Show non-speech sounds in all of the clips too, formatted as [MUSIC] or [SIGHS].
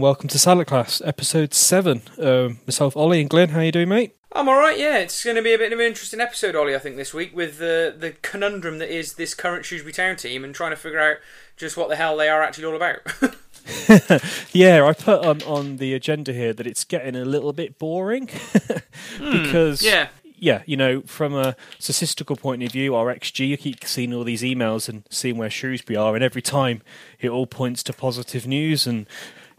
and welcome to Salad Class, episode seven. Um, myself, Ollie, and Glenn. How you doing, mate? I'm all right. Yeah, it's going to be a bit of an interesting episode, Ollie. I think this week with the the conundrum that is this current Shrewsbury Town team and trying to figure out just what the hell they are actually all about. [LAUGHS] yeah, I put on on the agenda here that it's getting a little bit boring [LAUGHS] because yeah. yeah, you know, from a statistical point of view, our XG, you keep seeing all these emails and seeing where Shrewsbury are, and every time it all points to positive news. And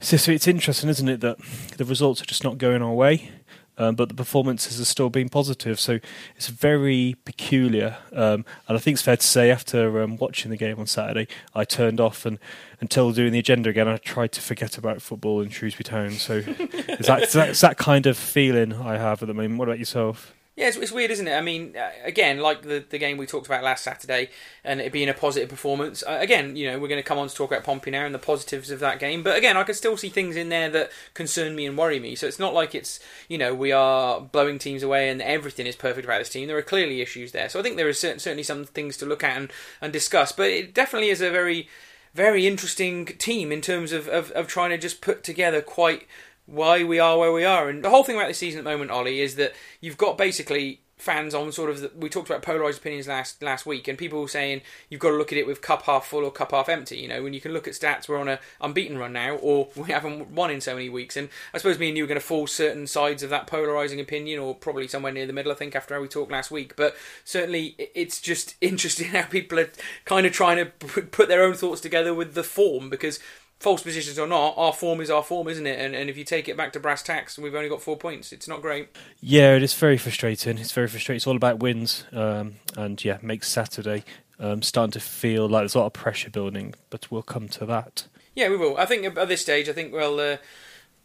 so, so it's interesting, isn't it, that the results are just not going our way, um, but the performances are still being positive. So it's very peculiar. Um, and I think it's fair to say, after um, watching the game on Saturday, I turned off and until doing the agenda again, I tried to forget about football in Shrewsbury Town. So it's that, it's that, it's that kind of feeling I have at the moment. What about yourself? Yeah, it's, it's, weird, isn't it? I mean, uh, again, like the, the game we talked about last Saturday, and it being a positive performance. Uh, again, you know, we're going to come on to talk about Pompey now and the positives of that game. But again, I can still see things in there that concern me and worry me. So it's not like it's, you know, we are blowing teams away and everything is perfect about this team. There are clearly issues there. So I think there is certainly some things to look at and, and discuss. But it definitely is a very, very interesting team in terms of, of, of trying to just put together quite why we are where we are. And the whole thing about this season at the moment, Ollie, is that you've got basically fans on sort of the, we talked about polarized opinions last last week and people saying you've got to look at it with cup half full or cup half empty you know when you can look at stats we're on a unbeaten run now or we haven't won in so many weeks and i suppose me and you are going to fall certain sides of that polarizing opinion or probably somewhere near the middle i think after how we talked last week but certainly it's just [LAUGHS] interesting how people are kind of trying to put their own thoughts together with the form because false positions or not, our form is our form, isn't it? And, and if you take it back to brass tacks, we've only got four points. It's not great. Yeah, it is very frustrating. It's very frustrating. It's all about wins, um, and yeah, makes Saturday um, starting to feel like there's a lot of pressure building. But we'll come to that. Yeah, we will. I think at this stage, I think we'll uh,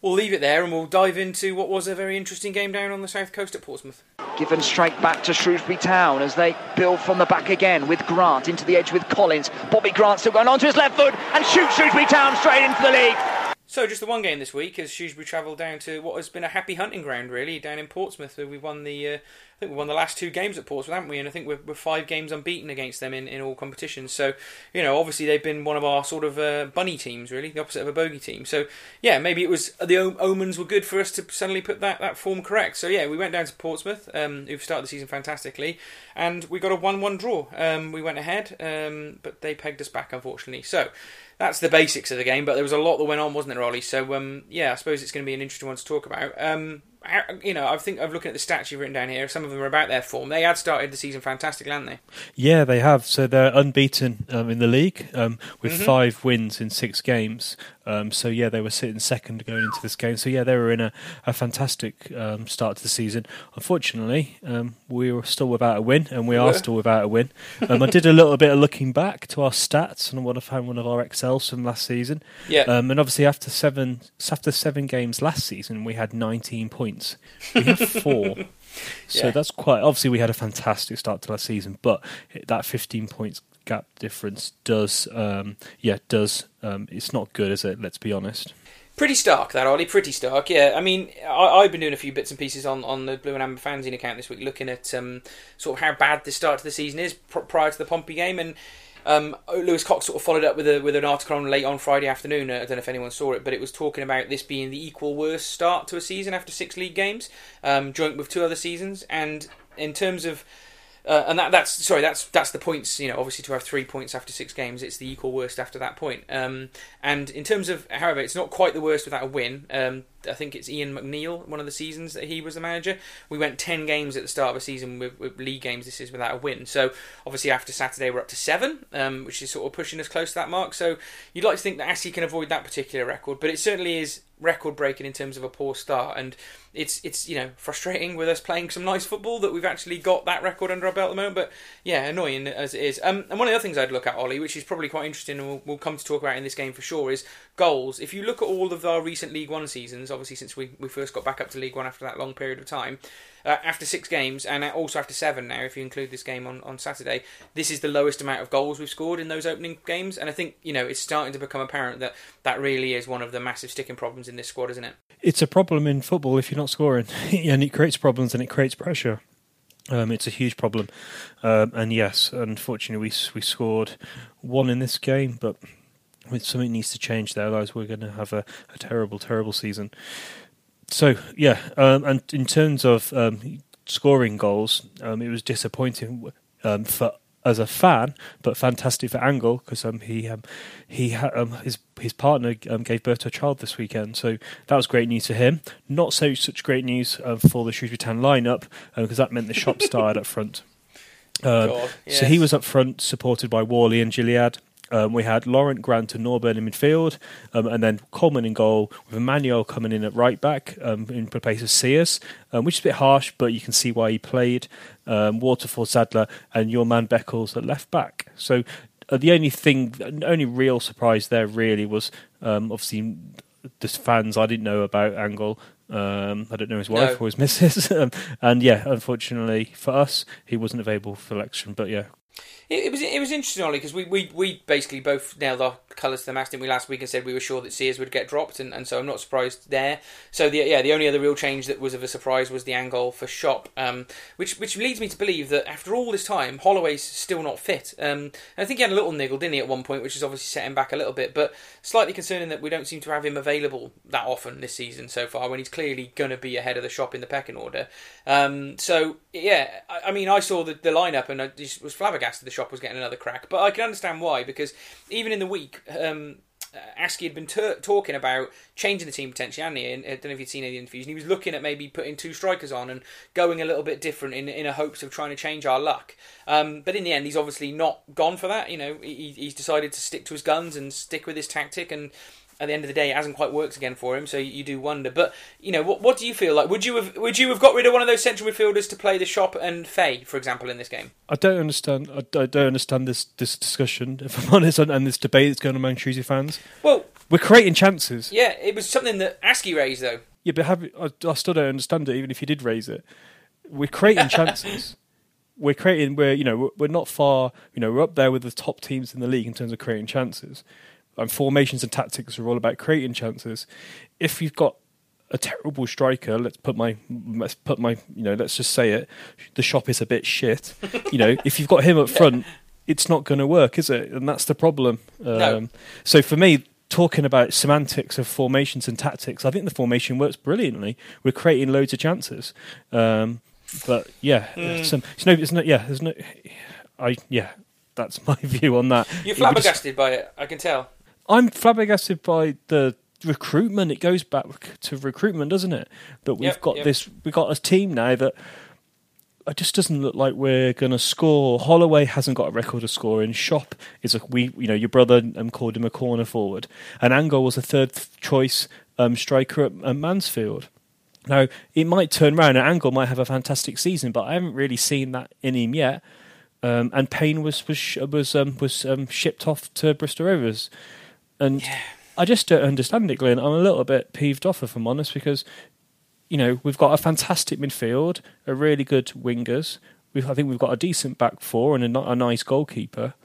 we'll leave it there and we'll dive into what was a very interesting game down on the south coast at Portsmouth. Given straight back to Shrewsbury Town as they build from the back again with Grant into the edge with Collins. Bobby Grant still going on to his left foot and shoots Shrewsbury Town straight into the lead. So just the one game this week as Shrewsbury travelled down to what has been a happy hunting ground really down in Portsmouth. We won the uh, I think we won the last two games at Portsmouth, haven't we? And I think we're, we're five games unbeaten against them in, in all competitions. So, you know, obviously they've been one of our sort of uh, bunny teams, really, the opposite of a bogey team. So, yeah, maybe it was the omens were good for us to suddenly put that, that form correct. So, yeah, we went down to Portsmouth, um, who've started the season fantastically, and we got a 1 1 draw. Um, we went ahead, um, but they pegged us back, unfortunately. So, that's the basics of the game, but there was a lot that went on, wasn't there, Ollie? So, um, yeah, I suppose it's going to be an interesting one to talk about. Um, you know, I think I've looking at the stats you've written down here. Some of them are about their form. They had started the season fantastically, hadn't they? Yeah, they have. So they're unbeaten um, in the league um, with mm-hmm. five wins in six games. Um, so yeah, they were sitting second going into this game. So yeah, they were in a, a fantastic um, start to the season. Unfortunately, um, we were still without a win, and we are still without a win. Um, I did a little bit of looking back to our stats, and what I want to find one of our excels from last season. Yeah. Um, and obviously, after seven after seven games last season, we had 19 points. We have four. [LAUGHS] So yeah. that's quite obviously we had a fantastic start to last season, but that 15 points gap difference does, um, yeah, does. Um, it's not good, is it? Let's be honest. Pretty stark, that Ollie. Pretty stark. Yeah, I mean, I, have been doing a few bits and pieces on, on the Blue and Amber fanzine account this week, looking at um, sort of how bad the start to the season is pr- prior to the Pompey game, and um, Lewis Cox sort of followed up with a with an article on late on Friday afternoon. I don't know if anyone saw it, but it was talking about this being the equal worst start to a season after six league games, um, joint with two other seasons, and in terms of uh, and that, that's sorry, that's that's the points. You know, obviously to have three points after six games, it's the equal worst after that point. Um, and in terms of, however, it's not quite the worst without a win. Um, I think it's Ian McNeil, one of the seasons that he was the manager. We went ten games at the start of a season with, with league games. This is without a win. So obviously after Saturday we're up to seven, um, which is sort of pushing us close to that mark. So you'd like to think that Askey can avoid that particular record, but it certainly is record breaking in terms of a poor start and it's it's you know frustrating with us playing some nice football that we've actually got that record under our belt at the moment but yeah annoying as it is. Um, and one of the other things I'd look at Ollie which is probably quite interesting and we'll, we'll, come to talk about in this game for sure is goals. If you look at all of our recent League One seasons obviously since we, we first got back up to League One after that long period of time uh, after six games, and also after seven now, if you include this game on, on Saturday, this is the lowest amount of goals we've scored in those opening games. And I think, you know, it's starting to become apparent that that really is one of the massive sticking problems in this squad, isn't it? It's a problem in football if you're not scoring, [LAUGHS] and it creates problems and it creates pressure. Um, it's a huge problem, um, and yes, unfortunately, we we scored one in this game, but something needs to change there, otherwise we're going to have a, a terrible, terrible season. So yeah, um, and in terms of um, scoring goals, um, it was disappointing um, for as a fan, but fantastic for Angol because um, he um, he ha- um, his his partner um, gave birth to a child this weekend, so that was great news for him. Not so such great news uh, for the Shrewsbury Town lineup because that meant the shop started up front. [LAUGHS] Um, God, So he was up front, supported by Whalley and Gilliead. Um, we had Laurent, Grant, and Norburn in midfield, um, and then Coleman in goal, with Emmanuel coming in at right back um, in place of Sears, um, which is a bit harsh, but you can see why he played. Um, Waterfall, Sadler, and your man Beckles at left back. So uh, the only thing, the only real surprise there really was um, obviously the fans I didn't know about Angol. Um, I don't know his wife No. or his [LAUGHS] missus, um, and yeah, unfortunately for us, he wasn't available for election. But yeah, It, it was it was interesting, Ollie, because we, we, we basically both nailed our colours to the mast, didn't we, last week and said we were sure that Sears would get dropped, and, and so I'm not surprised there. So the yeah, the only other real change that was of a surprise was the Angol for Shop, um, which which leads me to believe that after all this time, Holloway's still not fit. Um, I think he had a little niggle, didn't he, at one point, which has obviously set him back a little bit, but slightly concerning that we don't seem to have him available that often this season so far, when he's clearly going to be ahead of the Shop in the pecking order. Um, so yeah, I, I mean, I saw the, the lineup and I just was flabbergasted the Shop was getting another crack, but I can understand why because even in the week. Um, uh, Askey had been tur talking about changing the team potentially, hadn't he? And I don't know if you'd seen any interviews. And he was looking at maybe putting two strikers on and going a little bit different in in a hopes of trying to change our luck. Um, but in the end, he's obviously not gone for that. You know, he, he's decided to stick to his guns and stick with his tactic. And at the end of the day, it hasn't quite worked again for him. So you, you do wonder. But you know, what what do you feel like? Would you have would you have got rid of one of those central midfielders to play the shop and Fay, for example, in this game? I don't understand. I, don't understand this this discussion, if I'm [LAUGHS] honest, and, and this debate that's going on among Shrewsbury fans. Well, We're creating chances. yeah, it was something that Askey raised though. Yeah, but have, I, I still don't understand it, even if you did raise it. We're creating [LAUGHS] chances. We're creating. We're you know we're, we're not far. You know we're up there with the top teams in the league in terms of creating chances. And formations and tactics are all about creating chances. If you've got a terrible striker, let's put my let's put my you know let's just say it. The shop is a bit shit. [LAUGHS] you know if you've got him up front, it's not going to work, is it? And that's the problem. Um, No. So for me, talking about semantics of formations and tactics, I think the formation works brilliantly. We're creating loads of chances. Um, but yeah, Hmm. some, it's no, it's no, yeah, there's no, I yeah, that's [LAUGHS] my view on that. You're would just- flabbergasted by it, I can tell. I'm flabbergasted by the recruitment. It goes back to recruitment, doesn't it? That we've Yep, got yep. this, we've got a team now that it just doesn't look like we're going to score. Holloway hasn't got a record of scoring. Shop is a we, you know, your brother um, called him a corner forward, and Angol was a third choice um, striker at, at Mansfield. Now it might turn around, and Angol might have a fantastic season, but I haven't really seen that in him yet. Um, and Payne was was was um, was um, shipped off to Bristol Rovers, and I just don't understand it, Glenn. I'm a little bit peeved off, if I'm honest, because you know we've got a fantastic midfield, a really good wingers. We've, I think we've got a decent back four and a, a nice goalkeeper. [LAUGHS]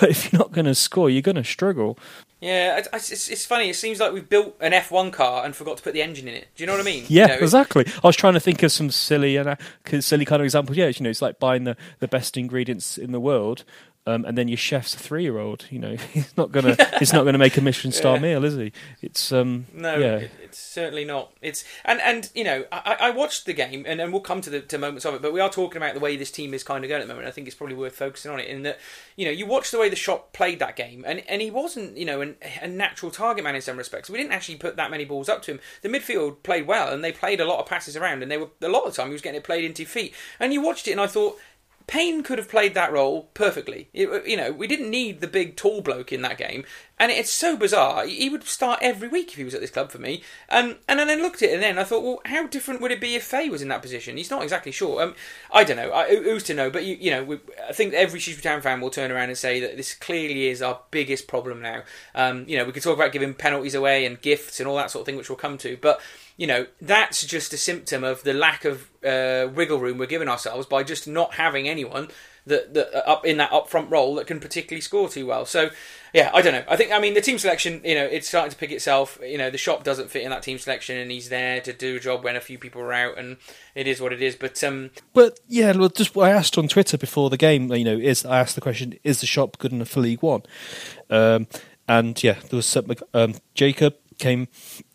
But if you're not going to score, you're going to struggle. Yeah, it's, it's, it's funny. It seems like we've built an F1 car and forgot to put the engine in it. Do you know what I mean? Yeah, You know, exactly. I was trying to think of some silly and uh, silly kind of examples. Yeah, you know, it's like buying the, the best ingredients in the world, um, and then your chef's a three year old. You know, [LAUGHS] he's not gonna [LAUGHS] he's not gonna make a Michelin star Yeah. meal, is he? It's um No, yeah. it, it's certainly not. It's and and you know I, I watched the game and, and we'll come to the to moments of it, but we are talking about the way this team is kind of going at the moment. I think it's probably worth focusing on it in that you know you watch the way the shop played that game and, and he wasn't you know an, a natural target man in some respects. We didn't actually put that many balls up to him. The midfield played well and they played a lot of passes around and they were a lot of the time he was getting it played into feet. And you watched it and I thought. Payne could have played that role perfectly. It- you know, we didn't need the big tall bloke in that game, and it's so bizarre. He would start every week if he was at this club for me. Um, and then looked at it, and then I thought, well, how different would it be if Faye was in that position? He's not exactly sure. Um, I don't know. I, who's to know? But you, you know, we, I think every Shrewsbury Town fan will turn around and say that this clearly is our biggest problem now. Um, you know, we could talk about giving penalties away and gifts and all that sort of thing, which we'll come to, but you know, that's just a symptom of the lack of uh, wiggle room we're giving ourselves by just not having anyone that, that uh, up in that upfront role that can particularly score too well. So, yeah, I don't know. I think I mean the team selection, you know, it's starting to pick itself. You know, the shop doesn't fit in that team selection, and he's there to do a job when a few people are out, and it is what it is. But um, But yeah, well, just what I asked on Twitter before the game, you know, is I asked the question: Is the shop good enough for League One? Um, and yeah, there was some, um, Jacob came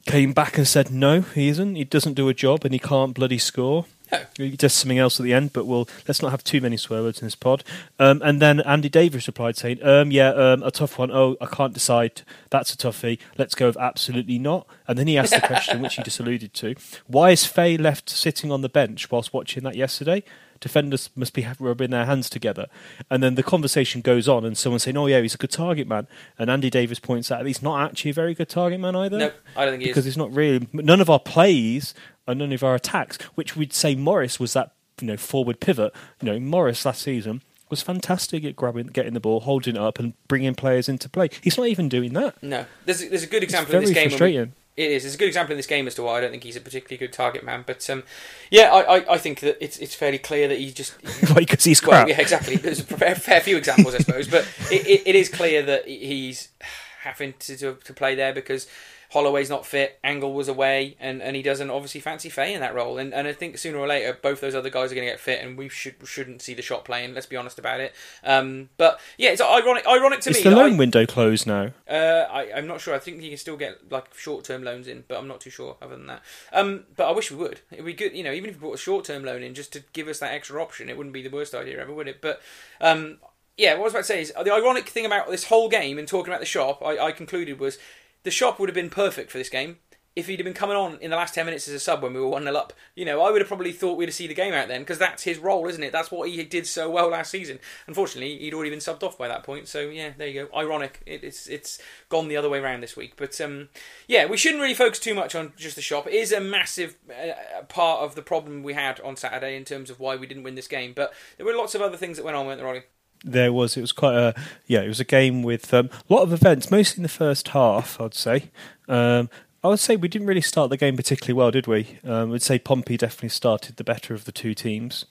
came back and said no, he isn't. He doesn't do a job, and he can't bloody score. No. He does something else at the end, but we'll let's not have too many swear words in this pod. Um, and then Andy Davis replied saying, um, "Yeah, um, a tough one. Oh, I can't decide. That's a toughie. Let's go with absolutely not." And then he asked the [LAUGHS] question, which he just alluded to: Why is Faye left sitting on the bench whilst watching that yesterday? Defenders must be rubbing their hands together. And then the conversation goes on, and someone saying, "Oh yeah, he's a good target man." And Andy Davis points out he's not actually a very good target man either. No, I don't think he because is. it's not really none of our plays and none of our attacks, which we'd say Morris was that you know forward pivot. You know, Morris last season was fantastic at grabbing, getting the ball, holding it up, and bringing players into play. He's not even doing that. No, there's there's a good example in very this game. frustrating. It is. It's a good example in this game as to why I don't think he's a particularly good target man. But um, yeah, I, I, I think that it's it's fairly clear that he just because he's well, crap. yeah, exactly. There's a fair, fair few examples, I suppose, but it, it, it is clear that he's [SIGHS] having to, to to play there because Holloway's not fit, Angol was away, and, and he doesn't obviously fancy Faye in that role. And and I think sooner or later both those other guys are going to get fit, and we should shouldn't see the shot playing. Let's be honest about it. Um, but yeah, it's ironic. Ironic to Is me. the that loan I- window closed now? uh, I, I'm not sure. I think you can still get like short-term loans in, but I'm not too sure other than that. Um, but I wish we would. It'd be good, you know, even if we brought a short-term loan in just to give us that extra option, it wouldn't be the worst idea ever, would it? But um, yeah, what I was about to say is the ironic thing about this whole game and talking about the shop, I, I concluded was the shop would have been perfect for this game. If he'd have been coming on in the last 10 minutes as a sub when we were 1 0 up, you know, I would have probably thought we'd have seen the game out then because that's his role, isn't it? That's what he did so well last season. Unfortunately, he'd already been subbed off by that point, so yeah, there you go. Ironic. It, it's it's gone the other way around this week. But um, yeah, we shouldn't really focus too much on just the shop. It is a massive uh, part of the problem we had on Saturday in terms of why we didn't win this game. But there were lots of other things that went on, weren't there, Ollie? There was. It was quite a yeah. It was a game with um, a lot of events, mostly in the first half. I'd say. Um, I would say we didn't really start the game particularly well, did we? Um, I'd say Pompey definitely started the better of the two teams.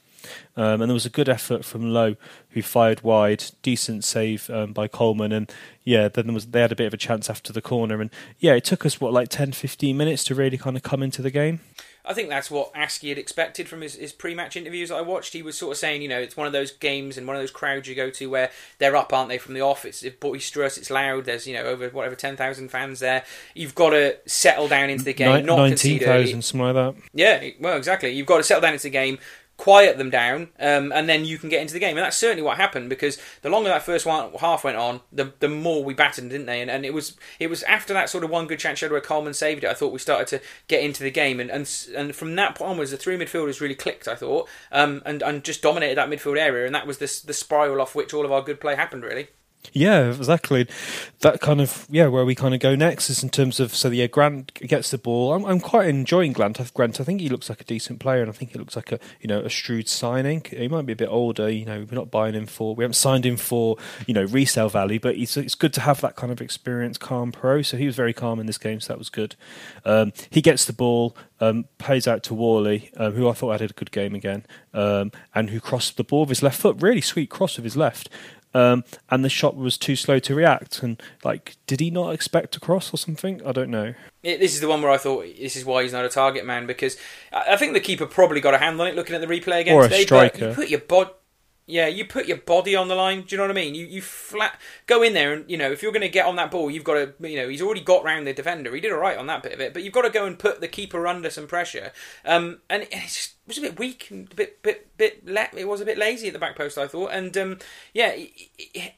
Um, and there was a good effort from Lowe, who fired wide, decent save um, by Coleman, and yeah, then there was they had a bit of a chance after the corner, and yeah, it took us what like 10, 15 minutes to really kind of come into the game. I think that's what Askey had expected from his, his pre-match interviews that I watched. He was sort of saying, you know, it's one of those games and one of those crowds you go to where they're up, aren't they, from the off? It's boisterous, it's loud. There's you know over whatever ten thousand fans there. You've got to settle down into the game, Ni- not Nineteen concede early. thousand, something like that. Yeah, well, exactly. You've got to settle down into the game, quiet them down, um, and then you can get into the game. And that's certainly what happened because the longer that first one, half went on, the the more we battered, didn't they? And, and it was it was after that sort of one good chance showed where Coleman saved it. I thought we started to get into the game, and and, and from that point onwards, the three midfielders really clicked. I thought, um, and and just dominated that midfield area, and that was the the spiral off which all of our good play happened. Really. Yeah, exactly. That kind of yeah, where we kind of go next is in terms of so yeah, Grant gets the ball. I'm I'm quite enjoying Grant. Grant, I think he looks like a decent player, and I think he looks like a you know a shrewd signing. He might be a bit older. You know, we're not buying him for we haven't signed him for you know resale value, but it's it's good to have that kind of experience, calm pro. So he was very calm in this game, so that was good. Um, he gets the ball, um, plays out to Whalley, um, who I thought had a good game again, um, and who crossed the ball with his left foot. Really sweet cross with his left. Um, and the shot was too slow to react. And like, did he not expect to cross or something? I don't know. It, this is the one where I thought this is why he's not a target man because I, I think the keeper probably got a hand on it looking at the replay again Or a today. But striker. you put your bod, yeah, you put your body on the line. Do you know what I mean? You you flat go in there and you know if you're going to get on that ball, you've got to you know he's already got round the defender. He did all right on that bit of it, but you've got to go and put the keeper under some pressure. Um, and it, just, was a bit weak and a bit bit bit it was a bit lazy at the back post. I thought, and um, yeah,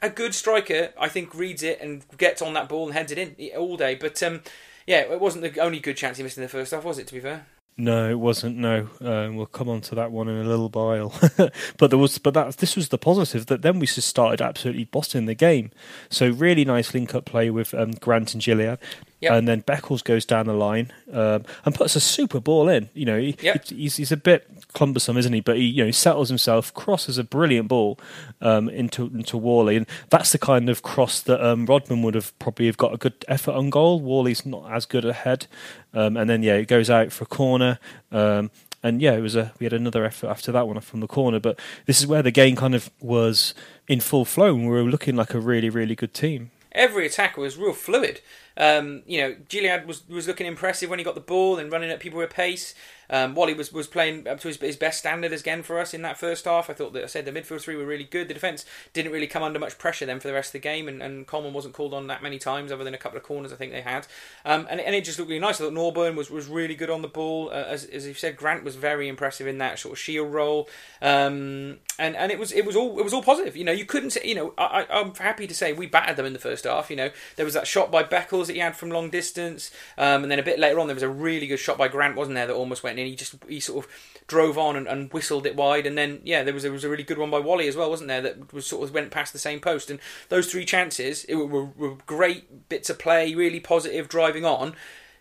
a good striker I think reads it and gets on that ball and heads it in all day. But um, yeah, it wasn't the only good chance he missed in the first half, was it? To be fair. No, it wasn't. No, um, we'll come on to that one in a little while. [LAUGHS] but there was, but that this was the positive that then we just started absolutely bossing the game. So really nice link-up play with um, Grant and Gilliead, Yep. and then Beckles goes down the line um, and puts a super ball in. You know, he, Yep. he's, he's a bit cumbersome, isn't he? But he, you know, he settles himself, crosses a brilliant ball um, into into Whalley, and that's the kind of cross that um, Rodman would have probably have got a good effort on goal. Whalley's not as good ahead, um, and then yeah, it goes out for a corner. Um, and yeah, it was a we had another effort after that one from the corner, but this is where the game kind of was in full flow, and we were looking like a really really good team. every attack was real fluid. Um, you know, Gilliead was was looking impressive when he got the ball and running at people with pace. Um, Whalley was, was playing up to his, his best standard again for us in that first half. I thought that I said the midfield three were really good. The defence didn't really come under much pressure then for the rest of the game, and, and Coleman wasn't called on that many times, other than a couple of corners I think they had. Um, and, and it just looked really nice. I thought Norburn was, was really good on the ball. Uh, as, as you said, Grant was very impressive in that sort of shield role. Um, and and it was it was all it was all positive. You know, you couldn't say. You know, I, I'm happy to say we battered them in the first half. You know, there was that shot by Beckles that he had from long distance, um, and then a bit later on there was a really good shot by Grant, wasn't there? That almost went in. He just he sort of drove on and, and whistled it wide, and then yeah, there was there was a really good one by Whalley as well, wasn't there? That was sort of went past the same post, and those three chances it were, were great bits of play, really positive, driving on.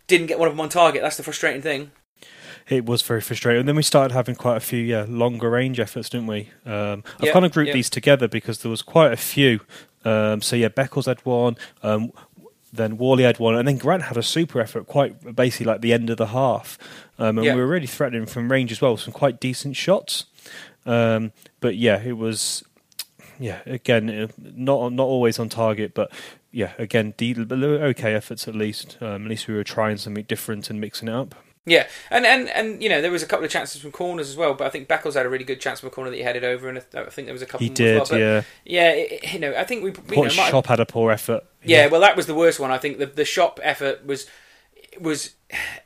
Didn't get one of them on target. That's the frustrating thing it was very frustrating. And then we started having quite a few, yeah, longer range efforts, didn't we? Um, I've Yeah, kind of grouped yeah. these together because there was quite a few. Um, so yeah, Beckles had one, um, then Whalley had one, and then Grant had a super effort, quite basically like the end of the half, um, and Yeah. we were really threatening from range as well. Some quite decent shots, um, but yeah, it was. Yeah, again, uh, not not always on target, but yeah, again, de- but they were okay efforts at least. Um, at least we were trying something different and mixing it up. Yeah, and, and and you know there was a couple of chances from corners as well, but I think Beckles had a really good chance from a corner that he headed over, and I think there was a couple. He did, well, yeah. yeah. it- you know, I think we. You Poor know, Shop had a poor effort. yeah, well, that was the worst one. I think the the shop effort was was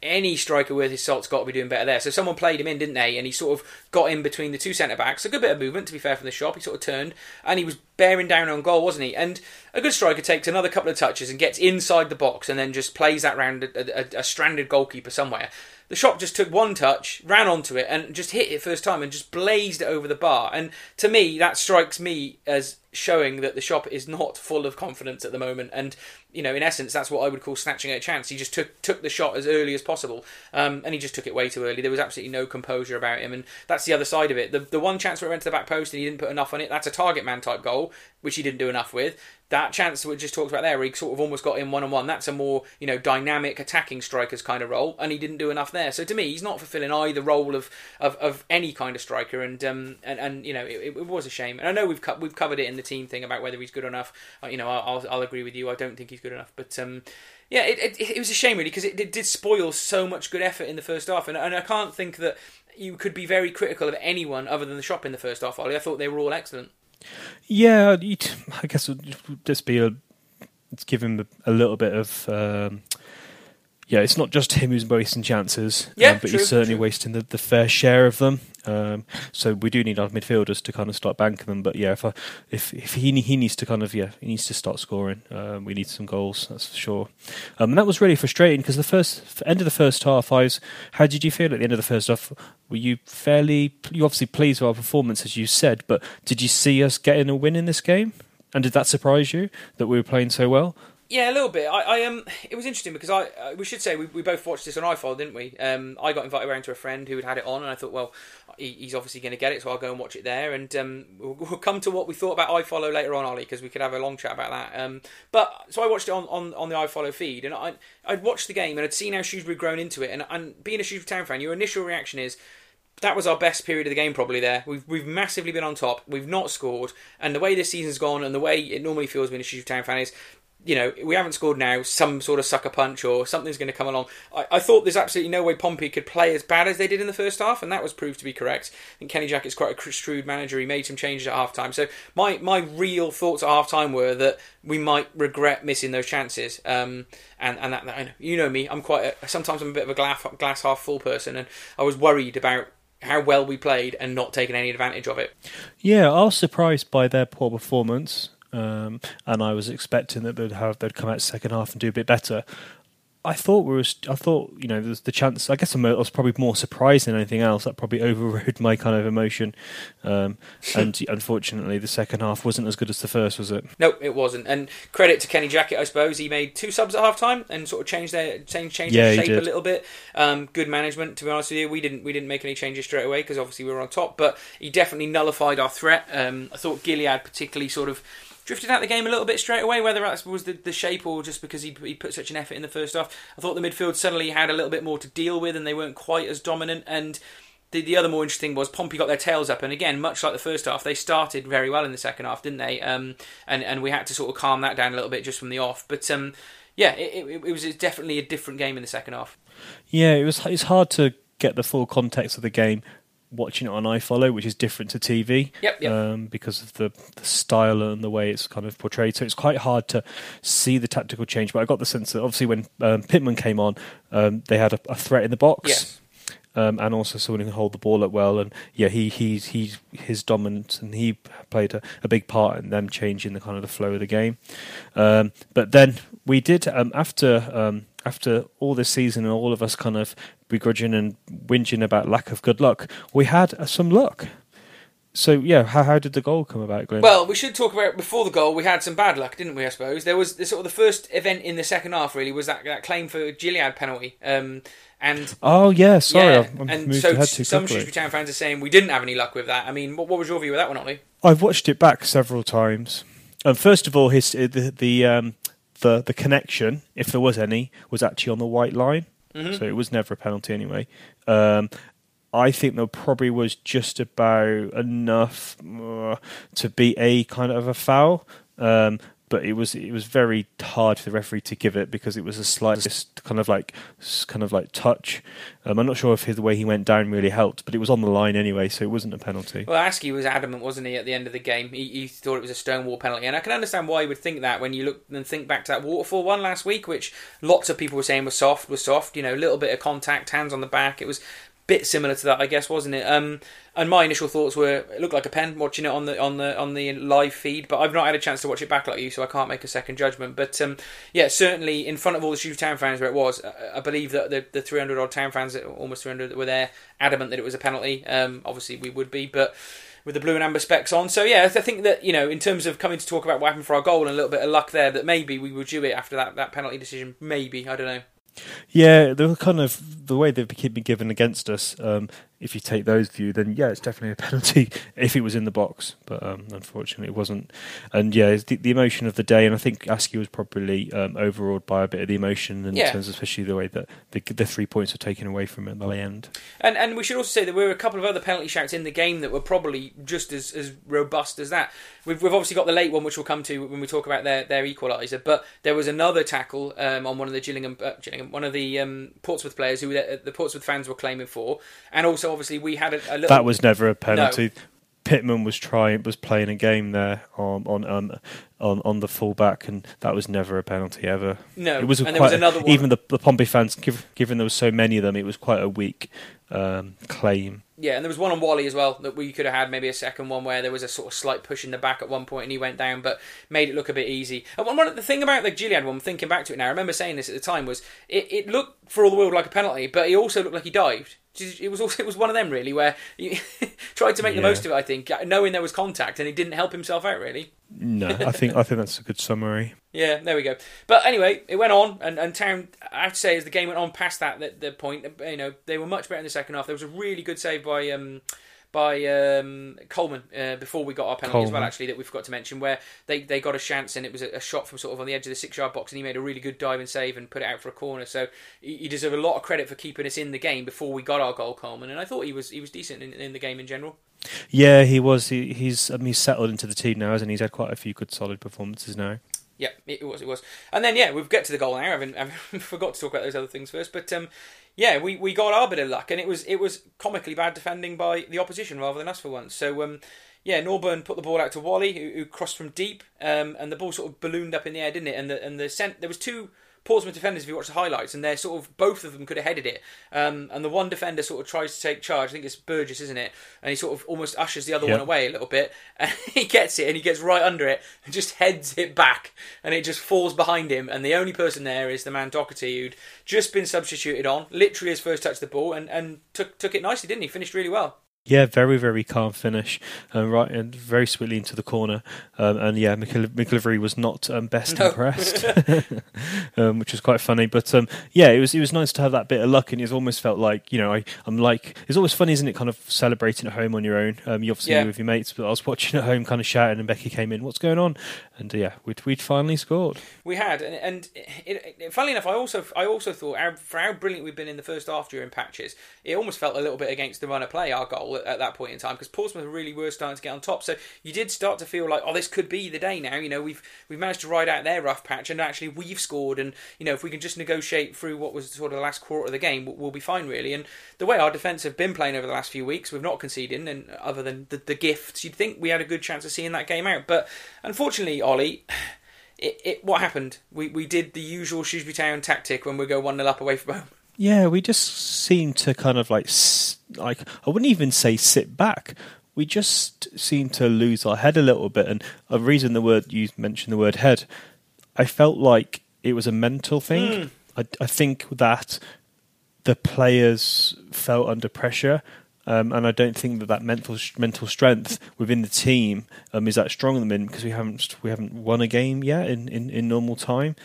any striker worth his salt's got to be doing better there. So someone played him in, didn't they? And he sort of got in between the two centre backs. A good bit of movement, to be fair, from the shop. He sort of turned and he was bearing down on goal, wasn't he? And a good striker takes another couple of touches and gets inside the box and then just plays that round a, a, a stranded goalkeeper somewhere. The shop just took one touch, ran onto it, and just hit it first time and just blazed it over the bar. And to me, that strikes me as showing that the shop is not full of confidence at the moment. And you know, in essence, that's what I would call snatching a chance. He just took took the shot as early as possible, um, and he just took it way too early. There was absolutely no composure about him, and that's the other side of it. The the one chance where it went to the back post and he didn't put enough on it, that's a target man type goal, which he didn't do enough with. That chance we just talked about there, where he sort of almost got in one on one. That's a more you know dynamic attacking striker's kind of role, and he didn't do enough there. So to me, he's not fulfilling either role of of, of any kind of striker, and um and, and you know it, it was a shame. And I know we've co- we've covered it in the team thing about whether he's good enough. You know, I'll, I'll agree with you. I don't think he's good enough, but um yeah, it, it, it was a shame really because it, it did spoil so much good effort in the first half, and, and I can't think that you could be very critical of anyone other than the shop in the first half. Ollie, I thought they were all excellent. Yeah, I guess it would just be a a, a little bit of. Um, yeah, it's not just him who's wasting chances, um, but true, he's certainly true. wasting the, the fair share of them. Um, so we do need our midfielders to kind of start banking them. But yeah, if I, if if he he needs to kind of yeah he needs to start scoring. Um, we need some goals, that's for sure. Um, and that was really frustrating because the first end of the first half, I was. How did you feel at the end of the first half? Were you fairly? You obviously pleased with our performance, as you said, but did you see us getting a win in this game? And did that surprise you that we were playing so well? Yeah, a little bit. I, I um, it was interesting because I uh, we should say we, we both watched this on iFollow, didn't we? Um, I got invited around to a friend who had had it on, and I thought, well, he, he's obviously going to get it, so I'll go and watch it there. And um, we'll, we'll come to what we thought about iFollow later on, Ollie, because we could have a long chat about that. Um, but so I watched it on, on, on the iFollow feed, and I I'd watched the game and I'd seen how Shrewsbury grown into it, and and being a Shrewsbury Town fan, your initial reaction is that was our best period of the game probably there. We've we've massively been on top. We've not scored, and the way this season's gone, and the way it normally feels being a Shrewsbury Town fan is, you know, we haven't scored now. Some sort of sucker punch or something's going to come along. I, I thought there's absolutely no way Pompey could play as bad as they did in the first half, and that was proved to be correct. And Kenny Jackett's quite a shrewd manager. He made some changes at half time. So my my real thoughts at half time were that we might regret missing those chances. Um, and and that, that you know me, I'm quite a, sometimes I'm a bit of a glass glass half full person, and I was worried about how well we played and not taking any advantage of it. Yeah, I was surprised by their poor performance, um, and I was expecting that they'd have they'd come out second half and do a bit better. I thought we were. I thought you know there's the chance. I guess I'm- was probably more surprised than anything else. That probably [LAUGHS] overrode my kind of emotion, um, and [LAUGHS] unfortunately the second half wasn't as good as the first, was it? No, it wasn't. And credit to Kenny Jackett, I suppose. He made two subs at half time and sort of changed their changed, changed Yeah, their shape a little bit. Um, good management, to be honest with you. We didn't we didn't make any changes straight away because obviously we were on top. But he definitely nullified our threat. Um, I thought Gilliead particularly sort of drifted out the game a little bit straight away. Whether that was the, the shape or just because he he put such an effort in the first half. I thought the midfield suddenly had a little bit more to deal with and they weren't quite as dominant and. The, the other more interesting was Pompey got their tails up, and again, much like the first half, they started very well in the second half, didn't they? Um, and and we had to sort of calm that down a little bit just from the off. But um, yeah, it, it, it was definitely a different game in the second half. Yeah, it was. It's hard to get the full context of the game watching it on iFollow, which is different to TV. Yep, yep. Um, because of the, the style and the way it's kind of portrayed. So it's quite hard to see the tactical change. But I got the sense that obviously when um, Pitman came on, um, they had a, a threat in the box. Yes. Um, and also someone who can hold the ball up well, and yeah, he he's he's his dominance, and he played a, a big part in them changing the kind of the flow of the game. Um, but then we did um, after um, after all this season and all of us kind of begrudging and whinging about lack of good luck, we had uh, some luck. So yeah, how how did the goal come about, Glenn? Well, we should talk about before the goal. We had some bad luck, didn't we? I suppose there was the, sort of the first event in the second half. Really, was that, that claim for Gilliead penalty. Um, and oh yeah, sorry, yeah, I've, I've and moved so ahead too some. Shrewsbury Town fans are saying we didn't have any luck with that. I mean, what, what was your view of that one, Ollie? I've watched it back several times. And first of all, his the the um, the the connection, if there was any, was actually on the white line, so it was never a penalty anyway. Um, I think there probably was just about enough uh, to be a kind of a foul. Um, but it was it was very hard for the referee to give it because it was a slight just kind of like kind of like touch. Um, I'm not sure if his, the way he went down really helped, but it was on the line anyway, so it wasn't a penalty. Well, Askey was adamant, wasn't he, at the end of the game? He, he thought it was a stonewall penalty, and I can understand why he would think that when you look and think back to that waterfall one last week, which lots of people were saying was soft, was soft. You know, a little bit of contact, hands on the back. It was bit similar to that, I guess, wasn't it? Um, and my initial thoughts were it looked like a pen watching it on the on the on the live feed, but I've not had a chance to watch it back like you, so I can't make a second judgment. But um, yeah, certainly in front of all the Shrewsbury Town fans where it was, I- believe that the, the 300 odd town fans, almost 300 that were there, adamant that it was a penalty. Um, obviously, we would be, but with the blue and amber specs on. So yeah, I think that you know, in terms of coming to talk about what happened for our goal and a little bit of luck there, that maybe we would do it after that, that penalty decision. Maybe I don't know. Yeah, the kind of the way they've been given against us. Um, if you take those view, then yeah, it's definitely a [LAUGHS] penalty if it was in the box. But um, unfortunately, it wasn't. And yeah, it's the, the emotion of the day, and I think Askey was probably um, overawed by a bit of the emotion in Yeah. terms, of especially the way that the, the three points were taken away from him at the end. And and we should also say that there were a couple of other penalty shouts in the game that were probably just as, as robust as that. We've, we've obviously got the late one, which we'll come to when we talk about their, their equaliser. But there was another tackle um, on one of the Gillingham, uh, Gillingham one of the um, Portsmouth players who the, the Portsmouth fans were claiming for, and also obviously we had a, a little. That was never a penalty. Pitman was trying was playing a game there on on um, on on the fullback, and that was never a penalty ever. No, it was a and there quite was another one- even the the Pompey fans, given there was so many of them, it was quite a weak um, claim. Yeah, and there was one on Whalley as well that we could have had maybe a second one where there was a sort of slight push in the back at one point and he went down, but made it look a bit easy. And one, one the thing about the Gilliead one, thinking back to it now, I remember saying this at the time was it, it looked for all the world like a penalty, but he also looked like he dived. It was also [LAUGHS] it was one of them really where he [LAUGHS] tried to make the most of it. I think knowing there was contact and he didn't help himself out really. No, I [LAUGHS] think I think that's a good summary. Yeah, there we go. But anyway, it went on, and, and Town, I have to say, as the game went on past that, the, the point, you know, they were much better in the second half. There was a really good save by um, by um, Coleman uh, before we got our penalty as well, actually, that we forgot to mention, where they, they got a chance and it was a, a shot from sort of on the edge of the six yard box, and he made a really good dive and save and put it out for a corner. So he, he deserved a lot of credit for keeping us in the game before we got our goal, Coleman, and I thought he was he was decent in, in the game in general. Yeah, he was. He, he's um, he's settled into the team now, hasn't he? He's had quite a few good, solid performances now. Yeah, it was. It was. And then yeah, we've get to the goal now. I haven't, I haven't forgot to talk about those other things first, but um, yeah, we, we got our bit of luck, and it was it was comically bad defending by the opposition rather than us for once. So um, yeah, Norburn put the ball out to Whalley, who, who crossed from deep, um, and the ball sort of ballooned up in the air, didn't it? And the and the sent there was two. Portsmouth defenders, if you watch the highlights, and they're sort of both of them could have headed it. Um, and the one defender sort of tries to take charge. I think it's Burgess, isn't it? And he sort of almost ushers the other Yep. one away a little bit. [LAUGHS] And he gets it, and he gets right under it, and just heads it back, and it just falls behind him. And the only person there is the man Docherty, who'd just been substituted on, literally his first touch of the ball, and, and took took it nicely, didn't he? Finished really well. Yeah, very very calm finish, um, right and very sweetly into the corner. Um, and yeah, McIl- MacGillivray was not um, best No. impressed, [LAUGHS] um, which was quite funny. But um, yeah, it was it was nice to have that bit of luck, and it almost felt like you know I I'm like it's always funny, isn't it? Kind of celebrating at home on your own. Um, you obviously Yeah. with your mates, but I was watching at home, kind of shouting, and Becky came in. What's going on? And yeah, we'd we'd finally scored. We had, and, and it, it, funnily enough, I also I also thought how, for how brilliant we've been in the first half during patches, it almost felt a little bit against the run of play our goal. At, at that point in time because Portsmouth really were starting to get on top. So you did start to feel like, oh, this could be the day now. You know, we've we've managed to ride out their rough patch, and actually we've scored. And you know, if we can just negotiate through what was sort of the last quarter of the game, we'll, we'll be fine, really. And the way our defence have been playing over the last few weeks, we've not conceded, and other than the, the gifts, you'd think we had a good chance of seeing that game out. But unfortunately, Ollie. [SIGHS] It, it, what happened? We we did the usual Shrewsbury Town tactic when we go one 0 up away from home. Yeah, we just seem to kind of like like I wouldn't even say sit back. We just seem to lose our head a little bit, and a reason the word you mentioned the word head, I felt like it was a mental thing. Mm. I, I think that the players felt under pressure um, and I don't think that that mental mental strength within the team um, is that strong in the minute because we haven't we haven't won a game yet in, in, in normal time.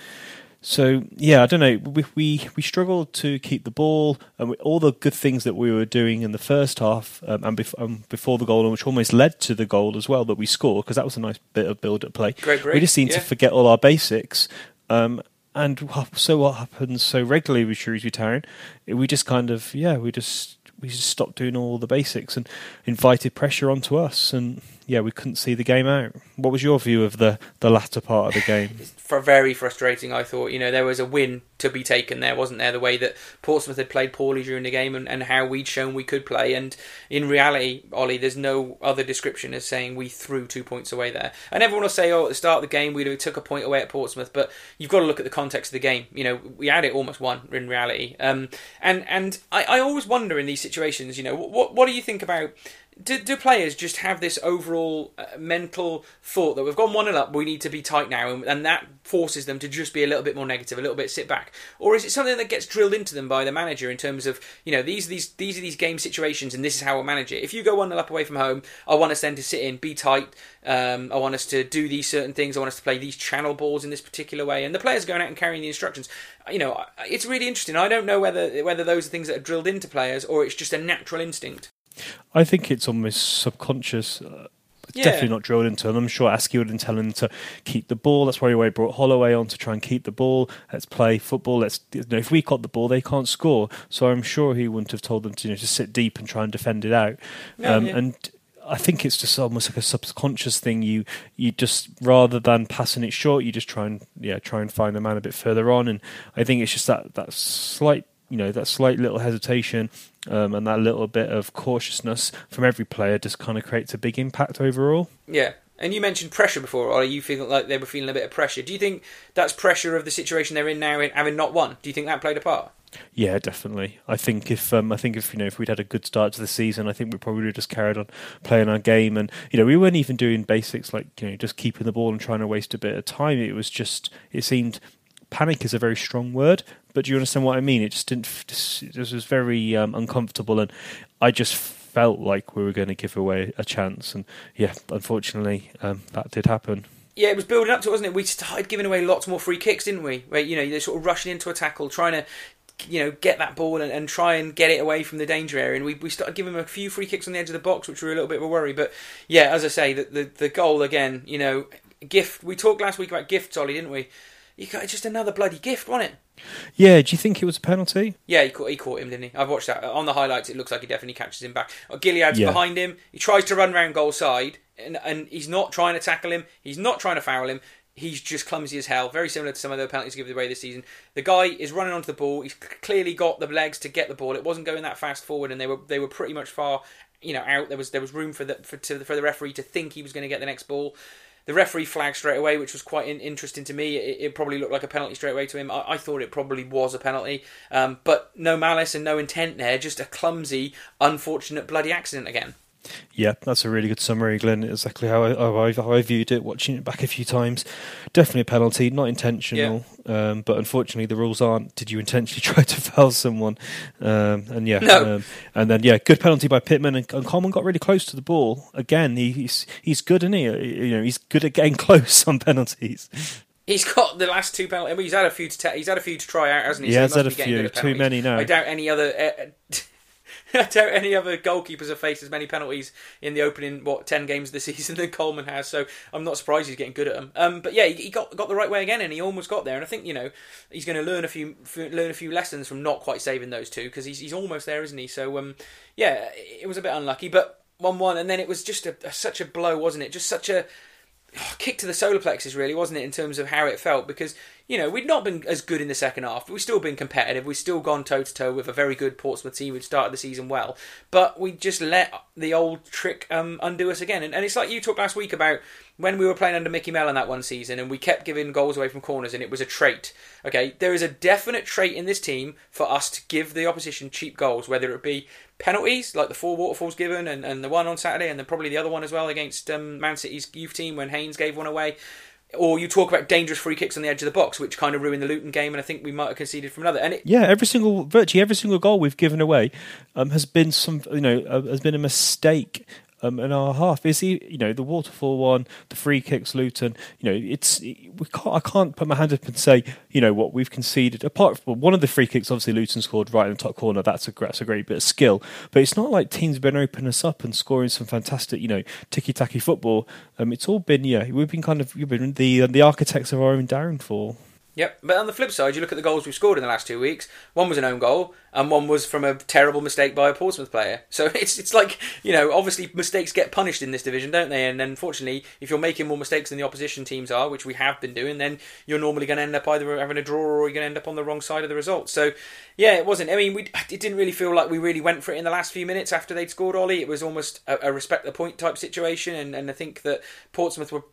So yeah, I don't know. We we, we struggled to keep the ball, and we, all the good things that we were doing in the first half um, and bef- um, before the goal, which almost led to the goal as well that we scored because that was a nice bit of build-up play. Great break, we just seem yeah. to forget all our basics. Um, and so what happens so regularly with Shrewsbury Town? We just kind of yeah, we just we just stopped doing all the basics and invited pressure onto us, and yeah, we couldn't see the game out. What was your view of the the latter part of the game? [LAUGHS] For very frustrating, I thought. You know, there was a win to be taken there, wasn't there? The way that Portsmouth had played poorly during the game and, and how we'd shown we could play. And in reality, Ollie, there's no other description as saying we threw two points away there. And everyone will say, oh, at the start of the game we took a point away at Portsmouth, but you've got to look at the context of the game. You know, we had it almost won in reality. Um, and and I, I always wonder in these situations, you know, what what do you think about do, do players just have this overall uh, mental thought that we've gone one and up, we need to be tight now, and, and, that forces them to just be a little bit more negative, a little bit sit back, or is it something that gets drilled into them by the manager in terms of you know these these these are these game situations, and this is how we'll manage it. If you go one and up away from home, I want us then to sit in, be tight. Um, I want us to do these certain things. I want us to play these channel balls in this particular way, and the players going out and carrying the instructions. You know, it's really interesting. I don't know whether whether those are things that are drilled into players or it's just a natural instinct. I think it's almost subconscious. Uh, it's Yeah. definitely not drilled into them. I'm sure Askey would tell him to keep the ball. That's why he brought Holloway on to try and keep the ball. Let's play football. Let's you know, if we got the ball, they can't score. So I'm sure he wouldn't have told them to you know to sit deep and try and defend it out. No, um, yeah. And I think it's just almost like a subconscious thing. You you just rather than passing it short, you just try and yeah try and find the man a bit further on. And I think it's just that that slight you know that slight little hesitation um, and that little bit of cautiousness from every player just kind of creates a big impact overall. Yeah. And you mentioned pressure before, or you feel like they were feeling a bit of pressure. Do you think that's pressure of the situation they're in now, in having not won? Do you think that played a part? Yeah, definitely. I think if um, I think if you know if we'd had a good start to the season, I think we probably would have just carried on playing our game, and you know we weren't even doing basics like you know just keeping the ball and trying to waste a bit of time. It was just it seemed panic is a very strong word, but do you understand what I mean? It just didn't. It was very um, uncomfortable, and I just felt like we were going to give away a chance, and yeah, unfortunately, um, that did happen. Yeah, it was building up to it, wasn't it? We started giving away lots more free kicks, didn't we? Where you know they're sort of rushing into a tackle, trying to you know get that ball and, and try and get it away from the danger area. And we we started giving them a few free kicks on the edge of the box, which were a little bit of a worry. But yeah, as I say, the the, the goal again, you know, gift. We talked last week about gifts, Ollie, didn't we? You got just another bloody gift, wasn't it? Yeah, do you think it was a penalty? Yeah, he caught, he caught him, didn't he? I've watched that on the highlights. It looks like he definitely catches him back. Uh, Gilliead's Yeah. behind him. He tries to run round goal side, and and he's not trying to tackle him. He's not trying to foul him. He's just clumsy as hell. Very similar to some of the penalties given away this season. The guy is running onto the ball. He's clearly got the legs to get the ball. It wasn't going that fast forward, and they were they were pretty much far, you know, out. There was there was room for the for, to, for the referee to think he was going to get the next ball. The referee flagged straight away, which was quite in, interesting to me. It, it probably looked like a penalty straight away to him. I, I thought it probably was a penalty, um, but no malice and no intent there. Just a clumsy, unfortunate, bloody accident again. Yeah, that's a really good summary, Glenn. Exactly how I, how I, how I viewed it, watching it back a few times. Definitely a penalty, not intentional, um, but unfortunately the rules aren't. Did you intentionally [LAUGHS] try to foul someone? Um, and yeah, No. um, and then yeah, good penalty by Pitman, and, and Coleman got really close to the ball again. He, he's he's good, isn't he? You know, he's good at getting [LAUGHS] close on penalties. He's got the last two penalties. He's had a few to ta- he's had a few to try out, hasn't he? He So has had a few. Too many now. I doubt any other. Uh, [LAUGHS] [LAUGHS] any other goalkeepers have faced as many penalties in the opening what ten games of the [LAUGHS] season than Coleman has. So I'm not surprised he's getting good at them. Um, but yeah, he, he, got got the right way again, and he almost got there. And I think you know he's going to learn a few learn a few lessons from not quite saving those two because he's he's almost there, isn't he? So um, yeah, it was a bit unlucky, but one one, and then it was just a, a, such a blow, wasn't it? Just such a [SIGHS] kick to the solar plexus, really, wasn't it, in terms of how it felt? Because you know, we'd not been as good in the second half, but we've still been competitive. We've still gone toe to toe with a very good Portsmouth team who'd started the season well. But we just let the old trick um, undo us again. And, and, it's like you talked last week about when we were playing under Micky Mellon that one season and we kept giving goals away from corners and it was a trait. Okay, there is a definite trait in this team for us to give the opposition cheap goals, whether it be penalties like the four Waterfall's given and, and the one on Saturday and then probably the other one as well against um, Man City's youth team when Haynes gave one away or you talk about dangerous free kicks on the edge of the box, which kind of ruined the Luton game, and I think we might have conceded from another. And it, yeah, every single virtually every single goal we've given away um, has been some you know uh, has been a mistake um, and our half. Is he, you know, the Waterfall one, the free kicks, Luton. You know, it's we can't. I can't put my hand up and say, you know, what we've conceded. Apart from one of the free kicks, obviously Luton scored right in the top corner. That's a that's a great bit of skill. But it's not like teams have been opening us up and scoring some fantastic, you know, ticky tacky football. Um, it's all been yeah, we've been kind of we've been the the architects of our own downfall. Yep, but on the flip side, you look at the goals we've scored in the last two weeks. One was an own goal, and one was from a terrible mistake by a Portsmouth player. [LAUGHS] So it's it's like you know, obviously mistakes get punished in this division, don't they? And unfortunately, if you're making more mistakes than the opposition teams are, which we have been doing, then you're normally going to end up either having a draw or you're going to end up on the wrong side of the result. So yeah, it wasn't. I mean, we it didn't really feel like we really went for it in the last few minutes after they'd scored Ollie. It was almost a, a respect the point type situation, and, and I think that Portsmouth were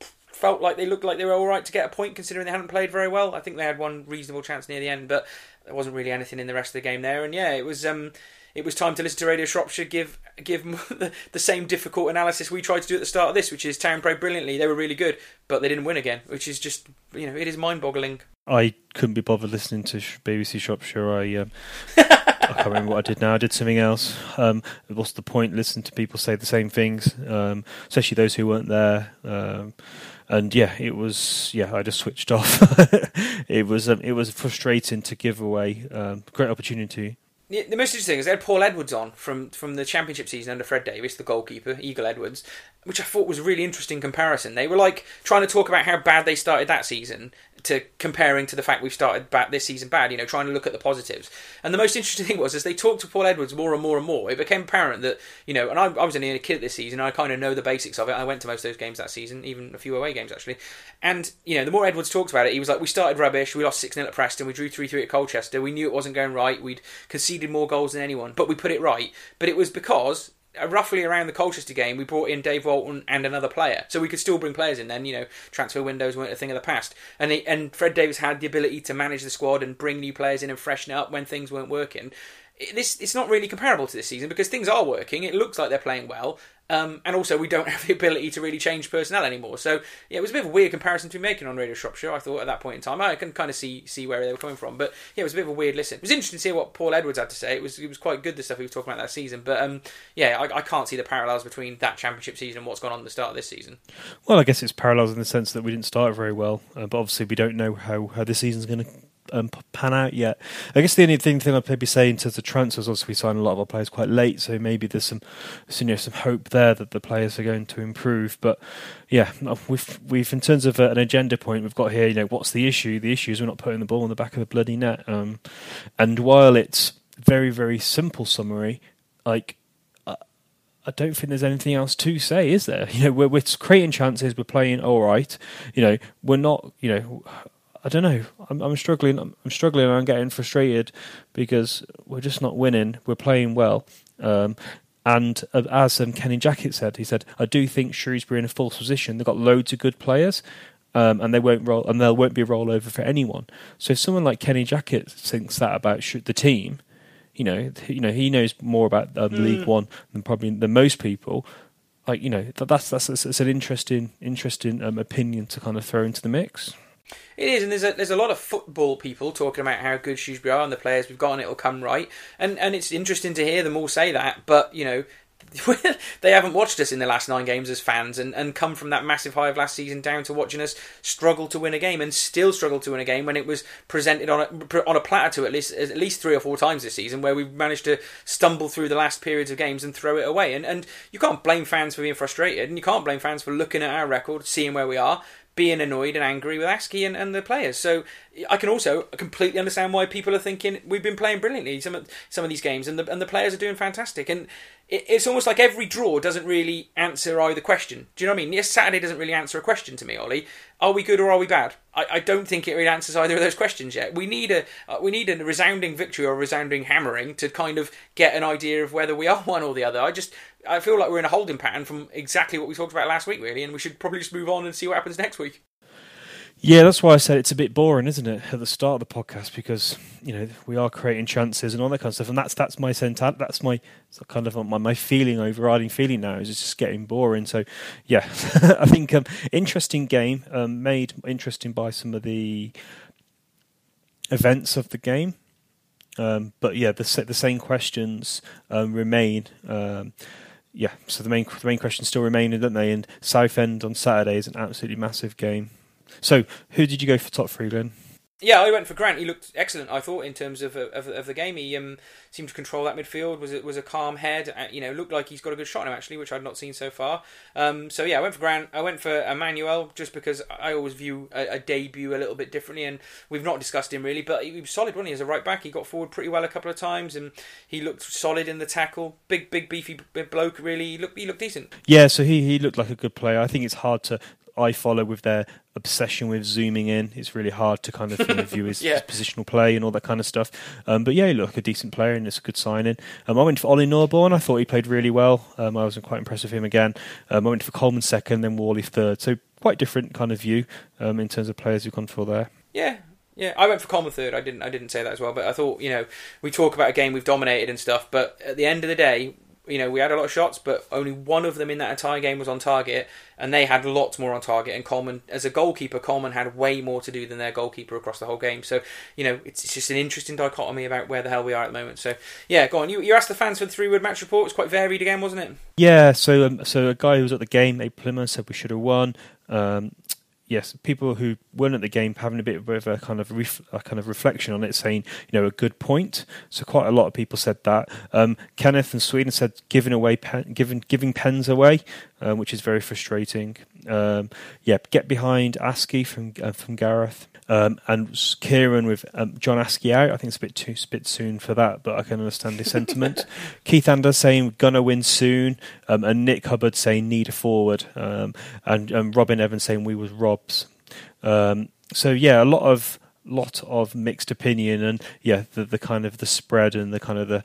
felt like they looked like they were all right to get a point, considering they hadn't played very well. I think they had one reasonable chance near the end, but there wasn't really anything in the rest of the game there. And yeah, it was um, it was time to listen to Radio Shropshire give give [LAUGHS] the, the same difficult analysis we tried to do at the start of this, which is Town played brilliantly. They were really good, but they didn't win again, which is just you know it is mind boggling. I couldn't be bothered listening to BBC Shropshire. I. Um... [LAUGHS] I can't remember what I did now. I did something else. Um, what's the point? Listen to people say the same things, um, especially those who weren't there. Um, and yeah, it was yeah. I just switched [LAUGHS] off. it was um, it was frustrating to give away um, great opportunity. The, the most interesting is they had Paul Edwards on from from the championship season under Fred Davies, the goalkeeper, Eagle Edwards, which I thought was a really interesting comparison. They were like trying to talk about how bad they started that season, to comparing to the fact we've started bad, this season bad, you know, trying to look at the positives. And the most interesting [LAUGHS] thing was as they talked to Paul Edwards more and more and more, it became apparent that, you know, and I, I was only a kid this season, I kind of know the basics of it. I went to most of those games that season, even a few away games actually. And, you know, the more Edwards talked about it, he was like, we started rubbish, we lost 6 0 at Preston, we drew 3 3 at Colchester, we knew it wasn't going right, we'd conceded more goals than anyone, but we put it right. But it was because Uh, roughly around the Colchester game, we brought in Dave Walton and another player, so we could still bring players in. Then you know, transfer windows weren't a thing of the past, and he, and Fred Davies had the ability to manage the squad and bring new players in and freshen it up when things weren't working. This it's not really comparable to this season because things are working. It looks like they're playing well, um, and also, we don't [LAUGHS] have the ability to really change personnel anymore. So, yeah, it was a bit of a weird comparison to be making on Radio Shropshire. I thought at that point in time, I can kind of see see where they were coming from. But yeah, it was a bit of a weird listen. It was interesting to see what Paul Edwards had to say. It was it was quite good the stuff he was talking about that season. But um, yeah, I, I, can't see the parallels between that championship season and what's gone on at the start of this season. Well, I guess it's parallels in the sense that we didn't start very well, uh, but obviously we don't know how how this season's going to um, pan out yet. I guess the only thing, thing I'd maybe say in terms of transfers, obviously we signed a lot of our players quite late, so maybe there's some, you know, some hope there that the players are going to improve. But yeah, we've we've in terms of an agenda point, we've got here. You know, what's the issue? The issue is we're not putting the ball in the back of the bloody net. Um, and while it's very very simple summary, like I don't think there's anything else to say, is there? [LAUGHS] You know, we're, we're creating chances, we're playing all right. You know, we're not, you know, I don't know. I'm, I'm struggling. I'm, I'm, struggling. I'm getting frustrated because we're just not winning. We're playing well. Um, and as um, Kenny Jackett said, he said, "I do think Shrewsbury in a false position. They've got loads of good players, um, and they won't roll, and there won't be a rollover for anyone. So if someone like Kenny Jackett thinks that about the team, you know, you know, he knows more about uh, mm. League One than probably than most people. Like you know, that's that's, that's, that's an interesting interesting um, opinion to kind of throw into the mix." It is, and there's a there's a lot of football people talking about how good Shrewsbury are and the players we've got, and it'll come right. And and it's interesting to hear them all say that. But you know, [LAUGHS] they haven't watched us in the last nine games as fans and, and come from that massive high of last season down to watching us struggle to win a game and still struggle to win a game when it was presented on a, on a platter to at least at least three or four times this season where we've managed to stumble through the last periods of games and throw it away and and you can't blame fans for being frustrated and you can't blame fans for looking at our record seeing where we are being annoyed and angry with Askey and, and the players. So I can also completely understand why people are thinking we've been playing brilliantly some of some of these games and the and the players are doing fantastic. And it, it's almost like every draw doesn't really answer either question. Do you know what I mean? Yes, Saturday doesn't really answer a question to me, Ollie. Are we good or are we bad? I, I don't think it really answers either of those questions yet. We need a uh, we need a resounding victory or a resounding hammering to kind of get an idea of whether we are [LAUGHS] one or the other. I just I feel like we're in a holding pattern from exactly what we talked about last week, really, and we should probably just move on and see what happens next week. Yeah, that's why I said it's a bit boring, isn't it, at the start of the podcast? Because you know we are creating chances and all that kind of stuff, and that's that's my sense. That's my kind of my, my feeling, overriding feeling now is it's just getting boring. So, yeah, [LAUGHS] I think um, interesting game, um, made interesting by some of the events of the game. Um, but yeah, the the same questions um, remain. Yeah, so the main the main questions still remain, don't they? And Southend on Saturday is an absolutely massive game. So, who did you go for top three, Glenn? Yeah, I went for Grant. He looked excellent. I thought in terms of of, of the game, he um, seemed to control that midfield. Was was a calm head. Uh, you know, looked like he's got a good shot now actually, which I'd not seen so far. Um, so yeah, I went for Grant. I went for Emmanuel just because I always view a, a, debut a little bit differently, and we've not discussed him really, but he was solid, wasn't he? As a right back, he got forward pretty well a couple of times, and he looked solid in the tackle. Big, big, beefy bloke. Really, he looked he looked decent. Yeah, so he he looked like a good player. I think it's hard to iFollow with their obsession with zooming in. It's really hard to kind of you know, view his, yeah. his, positional play and all that kind of stuff. Um, but yeah, like a decent player and it's a good signing. Um, I went for Ollie Norburn. I thought he played really well. Um, I was quite impressed with him again. Um, I went for Coleman second, then Whalley third. So quite different kind of view um, in terms of players who've gone for there. Yeah, yeah, I went for Coleman third. I didn't. I didn't say that as well, but I thought you know we talk about a game we've dominated and stuff, but at the end of the day, you know, we had a lot of shots, but only one of them in that entire game was on target, and they had lots more on target. And Coleman, as a goalkeeper, Coleman had way more to do than their goalkeeper across the whole game. So, you know, it's, it's just an interesting dichotomy about where the hell we are at the moment. So, yeah, go on. You, you asked the fans for the three word match report. Quite varied again, wasn't it? Yeah. So, um, so a guy who was at the game, Abe Plymouth, said we should have won. Um, yes, people who weren't at the game having a bit of a kind of ref, a kind of reflection on it, saying you know a good point. So quite a lot of people said that. Um, Kenneth in Sweden said giving away pen, giving giving pens away, um, which is very frustrating. Um, yeah, get behind Askey from uh, from Gareth. Um, and Kieran with um, John Askey out. I think it's a bit too bit soon for that, but I can understand the sentiment. [LAUGHS] Keith Anders saying gonna win soon, um, and Nick Hubbard saying need a forward, um, and um, Robin Evans saying we was Robs. Um, so yeah, a lot of lot of mixed opinion, and yeah, the, the kind of the spread and the kind of the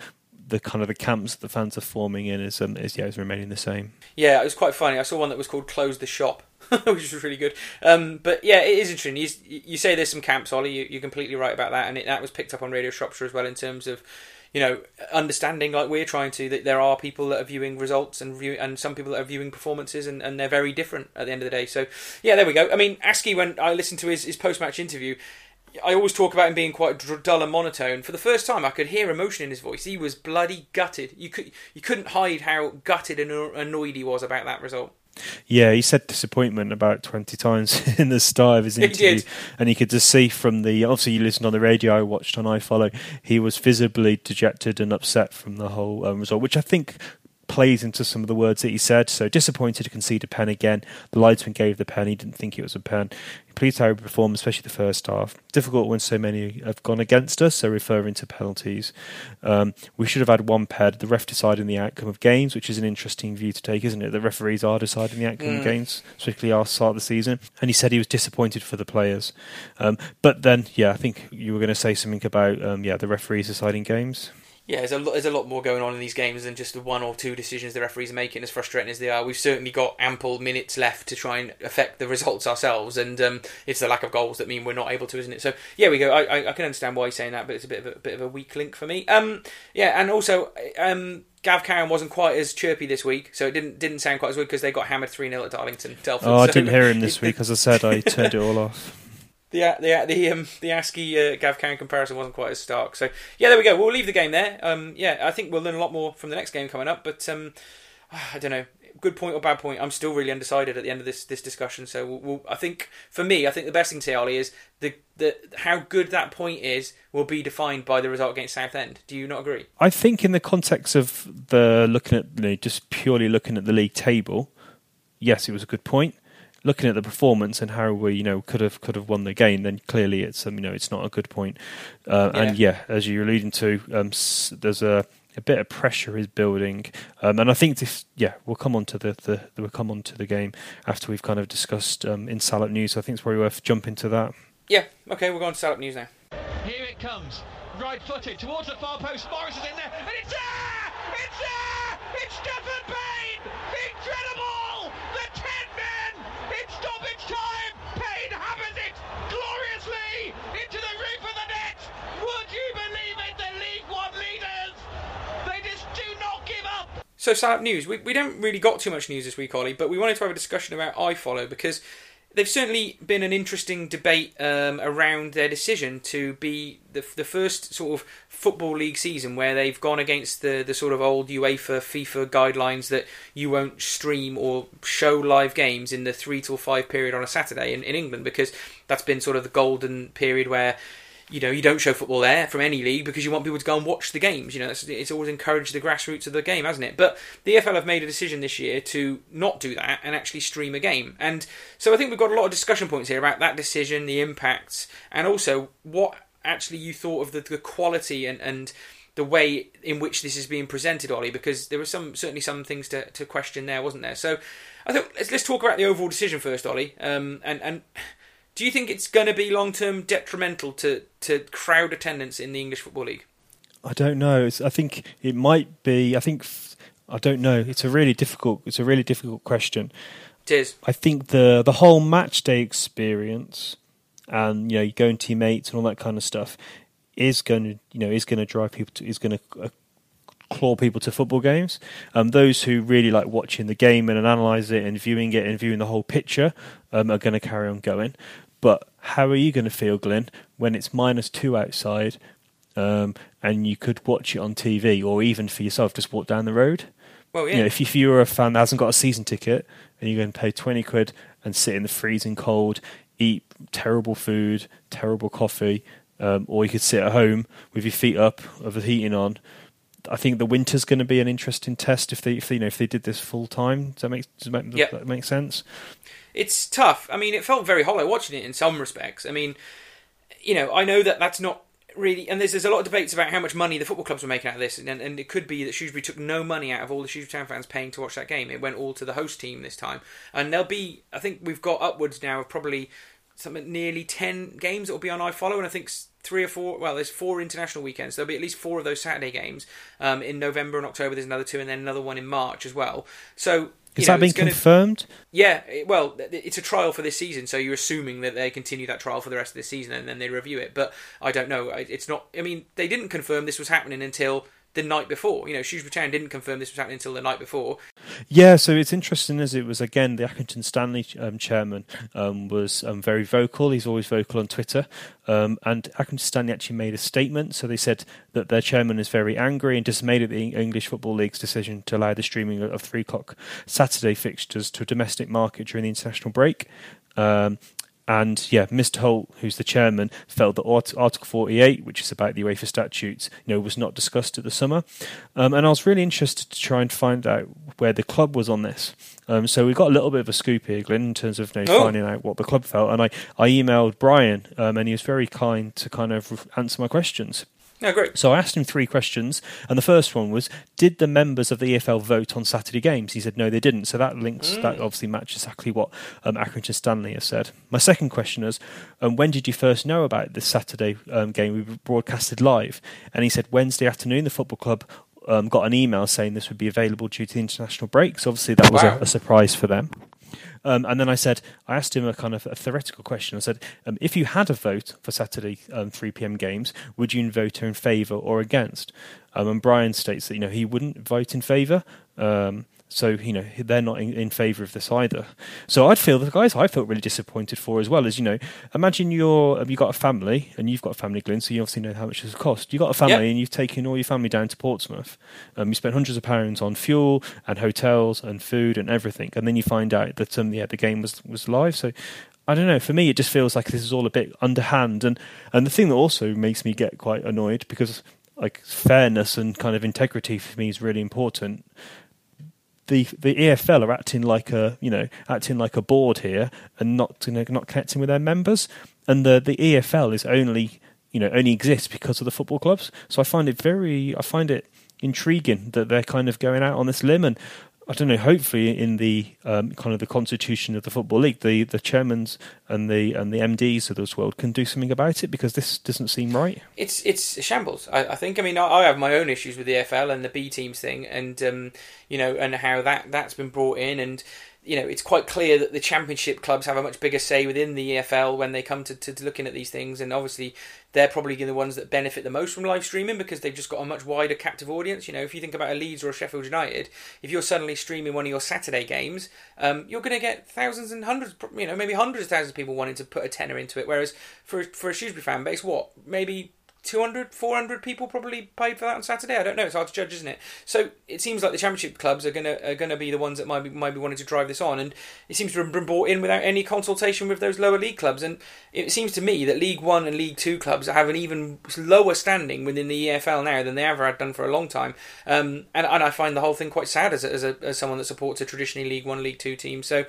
the kind of the camps that the fans are forming in is um, is yeah is remaining the same. Yeah, it was quite funny. I saw one that was called "Close the Shop," [LAUGHS] which was really good. Um, but yeah, it is interesting. You, you say there's some camps, Ollie. You, are completely right about that, and it, that was picked up on Radio Shropshire as well in terms of you know understanding like we're trying to that there are people that are viewing results and view, and some people that are viewing performances and, and they're very different at the end of the day. So yeah, there we go. I mean, Askey when I listened to his, his post match interview. I always talk about him being quite dull and monotone. For the first time, I could hear emotion in his voice. He was bloody gutted. You could you couldn't hide how gutted and annoyed he was about that result. Yeah, he said disappointment about 20 times [LAUGHS] in the start of his [LAUGHS] interview. And you could just see from the, obviously, you listened on the radio, I watched on iFollow, he was visibly dejected and upset from the whole um, result, which I think plays into some of the words that he said. So disappointed to concede a pen again. The linesman gave the pen. He didn't think it was a pen. Pleased how he performed, especially the first half. Difficult when so many have gone against us. So referring to penalties, um, we should have had one ped. The ref deciding the outcome of games, which is an interesting view to take, isn't it? The referees are deciding the outcome mm. of games, especially our start of the season. And he said he was disappointed for the players. Um, but then, yeah, I think you were going to say something about um, yeah the referees deciding games yeah, there's a lot, there's a lot more going on in these games than just the one or two decisions the referees are making. As frustrating as they are, we've certainly got ample minutes left to try and affect the results ourselves, and um, it's the lack of goals that mean we're not able to, isn't it? So yeah, we go. I, I, I, can understand why he's saying that, but it's a bit of a, bit of a weak link for me. Um, yeah, and also um, Gav Cowan wasn't quite as chirpy this week, so it didn't didn't sound quite as good because they got hammered three 0 at Darlington. Telford, oh, I so didn't hear him this [LAUGHS] week. As I said, I turned it all off the the the um, the Askey uh, Gav Cowan comparison wasn't quite as stark. So yeah, there we go. We'll leave the game there. Um, yeah, I think we'll learn a lot more from the next game coming up. But um, I don't know. Good point or bad point? I'm still really undecided at the end of this this discussion. So we'll, we'll, I think for me, I think the best thing to say, Ollie, is the the how good that point is will be defined by the result against Southend. Do you not agree? I think in the context of the looking at you know, just purely looking at the league table, yes, it was a good point. Looking at the performance and how we, you know, could have could have won the game, then clearly it's um, you know it's not a good point. Uh, Yeah. And yeah, as you're alluding to, um, there's a a bit of pressure is building, um, and I think this, yeah, we'll come on to the, the we'll come on to the game after we've kind of discussed um, in Salop News. So I think it's probably worth jumping to that. Yeah. Okay, we're going to Salop News now. Here it comes. Right footed towards the far post. Morris is in there. And it's there! It's there! It's Stefan Payne! Incredible! Stoppage time! Payne hammers it gloriously into the roof of the net! Would you believe it? The League One leaders! They just do not give up! So Salop News, we, we don't really got too much news this week, Ollie, but we wanted to have a discussion about iFollow because they've certainly been an interesting debate um, around their decision to be the, the first sort of football league season where they've gone against the, the sort of old UEFA, FIFA guidelines that you won't stream or show live games in the three till five period on a Saturday in, in England because that's been sort of the golden period where you know, you don't show football there from any league because you want people to go and watch the games. You know, it's, always encouraged the grassroots of the game, hasn't it? But the EFL have made a decision this year to not do that and actually stream a game. And so I think we've got a lot of discussion points here about that decision, the impacts, and also what actually you thought of the, the quality and, and the way in which this is being presented, Ollie, because there were some certainly some things to, to question there, wasn't there? So I think let's, let's talk about the overall decision first, Ollie. Um, and and do you think it's going to be long term detrimental to, to crowd attendance in the English Football League? I don't know. It's, I think it might be. I think I don't know. It's a really difficult. It's a really difficult question. It is. I think the the whole match day experience, and you know, going to your mates and all that kind of stuff, is going to you know is going to drive people to is going to uh, claw people to football games. Um, those who really like watching the game and analyze it and viewing it and viewing the whole picture um, are going to carry on going. But how are you going to feel, Glenn, when it's minus two outside, um, and you could watch it on TV, or even for yourself, just walk down the road? Well, yeah. You know, if, if you were a fan that hasn't got a season ticket and you're going to pay 20 quid and sit in the freezing cold, eat terrible food, terrible coffee, um, or you could sit at home with your feet up, with the heating on. I think the winter's going to be an interesting test if they, if they, you know, if they did this full time. Does that make does that make, Yep. that make sense? It's tough. I mean, it felt very hollow watching it in some respects. I mean, you know, I know that that's not really, and there's there's a lot of debates about how much money the football clubs were making out of this, and, and it could be that Shrewsbury took no money out of all the Shrewsbury Town fans paying to watch that game. It went all to the host team this time, and there'll be, I think we've got upwards now of probably something nearly ten games that will be on iFollow, and I think three or four. Well, there's four international weekends. There'll be at least four of those Saturday games um, in November and October. There's another two, and then another one in March as well. So. Is know, that being it's gonna- confirmed? yeah, it, well, it's a trial for this season, so you're assuming that they continue that trial for the rest of the season and then they review it. But I don't know. It's not. I mean, they didn't confirm this was happening until the night before. You know, Shrewsbury didn't confirm this was happening until the night before. Yeah, so it's interesting as it was again the Accrington Stanley um, chairman um, was um, very vocal. He's always vocal on Twitter, um, and Accrington Stanley actually made a statement. So they said that their chairman is very angry and dismayed at the English Football League's decision to allow the streaming of three o'clock Saturday fixtures to a domestic market during the international break. Um, and yeah, Mr. Holt, who's the chairman, felt that Art- Article 48, which is about the UEFA statutes, you know, was not discussed at the summer. Um, and I was really interested to try and find out where the club was on this. Um, so we got a little bit of a scoop here, Glenn, in terms of you know, Oh. finding out what the club felt. And I, I emailed Brian, um, and he was very kind to kind of answer my questions. No, great. So I asked him three questions, and the first one was, "Did the members of the EFL vote on Saturday games?" He said, "No, they didn't." So that links, that obviously matches exactly what um, Accrington Stanley has said. My second question is, um, "When did you first know about this Saturday um, game? We broadcasted live," and he said, "Wednesday afternoon, the football club." Um, got an email saying this would be available due to the international break. So obviously that was Wow. a, a surprise for them. Um, and then I said, I asked him a kind of a theoretical question. I said, um, if you had a vote for Saturday um, 3 p.m. games, would you vote in favour or against? Um, and Brian states that you know he wouldn't vote in favour. Um, So you know they're not in, in favour of this either. So I'd feel the guys I felt really disappointed for as well as you know imagine you're you got a family and you've got a family Glyn so you obviously know how much this cost. You got a family and you've taken all your family down to Portsmouth. Um, you spent hundreds of pounds on fuel and hotels and food and everything, and then you find out that um, yeah the game was was live. So I don't know. For me, it just feels like this is all a bit underhand, and and the thing that also makes me get quite annoyed because like fairness and kind of integrity for me is really important. The the EFL are acting like a you know acting like a board here and not you know, not connecting with their members, and the the EFL is only you know only exists because of the football clubs. So I find it very I find it intriguing that they're kind of going out on this limb and I don't know. Hopefully, in the um, kind of the constitution of the football league, the the chairmans and the and the MDs of this world can do something about it because this doesn't seem right. it's it's a shambles. I, I think. I mean, I, I have my own issues with the FL and the B teams thing, and um, you know, and how that that's been brought in, and you know, it's quite clear that the championship clubs have a much bigger say within the EFL when they come to, to, to looking at these things, and obviously they're probably the ones that benefit the most from live streaming because they've just got a much wider captive audience. You know, if you think about a Leeds or a Sheffield United, if you're suddenly streaming one of your Saturday games, um, you're going to get thousands and hundreds, you know, maybe hundreds of thousands of people wanting to put a tenner into it. Whereas for for a Shrewsbury fan base, what maybe 200, 400 people probably paid for that on Saturday. I don't know. It's hard to judge, isn't it? So it seems like the championship clubs are gonna are gonna be the ones that might be might be wanting to drive this on, and it seems to have been brought in without any consultation with those lower league clubs. And it seems to me that League One and League Two clubs have an even lower standing within the EFL now than they ever had done for a long time. Um, and and I find the whole thing quite sad as a, as, a, as someone that supports a traditionally League One, League Two team. So.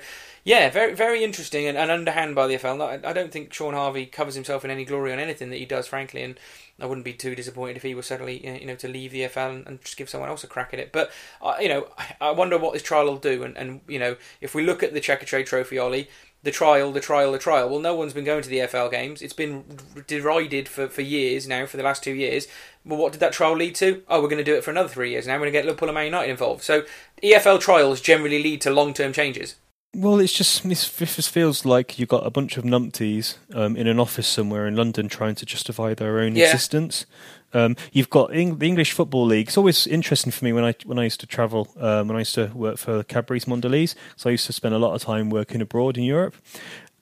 Yeah, very very interesting and, and underhand by the FL. I, I don't think Shaun Harvey covers himself in any glory on anything that he does, frankly, and I wouldn't be too disappointed if he was suddenly, you know, to leave the FL and, and just give someone else a crack at it. But uh, you know, I- wonder what this trial will do. And, and you know, if we look at the Checkatrade Trophy, Ollie, the trial, the trial, the trial. Well, no one's been going to the FL games. It's been derided for, for years now, for the last two years. Well, what did that trial lead to? Oh, we're going to do it for another three years. Now we're going to get Liverpool and Man United involved. So EFL trials generally lead to long term changes. Well, it's just this, this feels like you've got a bunch of numpties um, in an office somewhere in London trying to justify their own Yeah. existence. Um, you've got Eng- the English Football League. It's always interesting for me when I when I used to travel, um, when I used to work for Cadbury's Mondelez. So I used to spend a lot of time working abroad in Europe.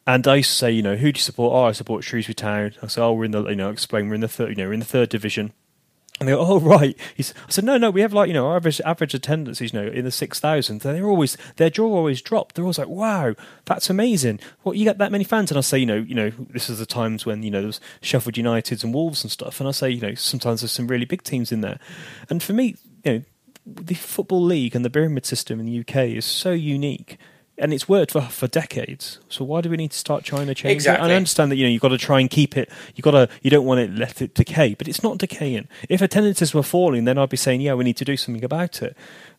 And I used to say, you know, who do you support? Oh, I support Shrewsbury Town. I say, oh, we're in the, you know, explain we're in the third, you know, we're in the third division. And they go, oh [LAUGHS] right. He's, I said, no, no, we have like you know our average average attendance you know in the six thousands. And they're always their jaw always dropped. They're always like, wow, that's amazing. What you get that many fans? And I say, you know, you know, this is the times when you know there was Sheffield Uniteds and Wolves and stuff. And I say, you know, sometimes there's some really big teams in there. And for me, you know, the football league and the pyramid system in the UK is so unique. And it's worked for for decades. So why do we need to start trying to change it? And I understand that you know you've got to try and keep it. You got to you don't want it let it decay, but it's not decaying. If attendances were falling, then I'd be saying, yeah, we need to do something about it.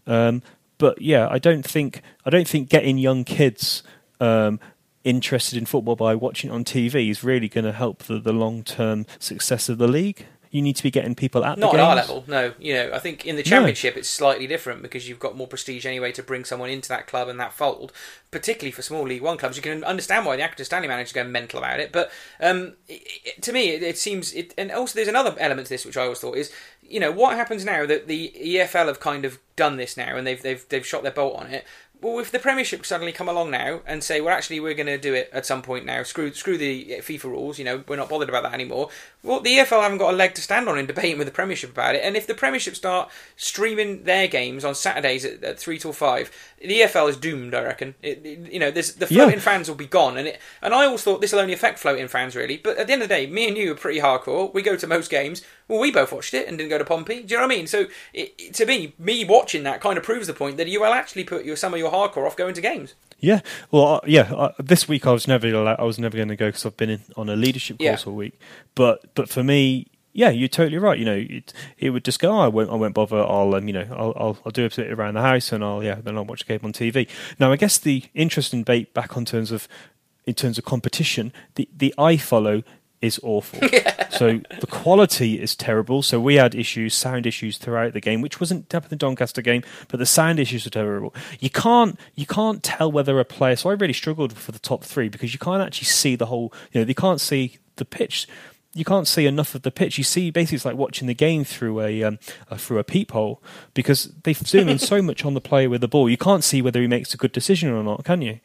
Um, but yeah, I don't think I don't think getting young kids um, interested in football by watching it on TV is really going to help the, the long term success of the league. You need to be getting people at Not the at our level, no. You know, I think in the championship it's slightly different because you've got more prestige anyway to bring someone into that club and that fold. Particularly for small League One clubs, you can understand why the Accrington Stanley managers go mental about it. But um, it, it- to me, it, it seems. It, and also, there's another element to this which I always thought is, you know, what happens now that the EFL have kind of done this now and they've they've they've shot their bolt on it. Well, if the Premiership suddenly come along now and say, well, actually, we're going to do it at some point now, screw screw the FIFA rules, you know, we're not bothered about that anymore. Well, the EFL haven't got a leg to stand on in debating with the Premiership about it. And if the Premiership start streaming their games on Saturdays at, at three till five, the EFL is doomed. I reckon. It, it- you know, there's, the Yeah. floating fans will be gone, and it, and I always thought this will only affect floating fans really. But at the end of the day, me and you are pretty hardcore. We go to most games. Well, we both watched it and didn't go to Pompey. Do you know what I mean? So it, to me, me watching that kind of proves the point that you will actually put your, some of your hardcore off going to games. Yeah, well, uh, yeah. Uh, this week I was never I was never going to go because I've been in, on a leadership Yeah. course all week. But but for me, yeah, you're totally right. You know, it, it would just go. Oh, I won't. I won't bother. I'll um, you know, I'll, I'll I'll do a bit around the house and I'll yeah, then I'll watch a game on TV. Now, I guess the interesting debate back on terms of in terms of competition, the the iFollow is awful. [LAUGHS] So the quality is terrible. So we had issues, sound issues throughout the game, which wasn't happened in the Doncaster game, but the sound issues were terrible. You can't you can't tell whether a player. So I really struggled for the top three because you can't actually see the whole. You know, you can't see the pitch. You can't see enough of the pitch. You see, basically, it's like watching the game through a, um, uh, through a peephole because they zoom in so much on the player with the ball. You can't see whether he makes a good decision or not, can you?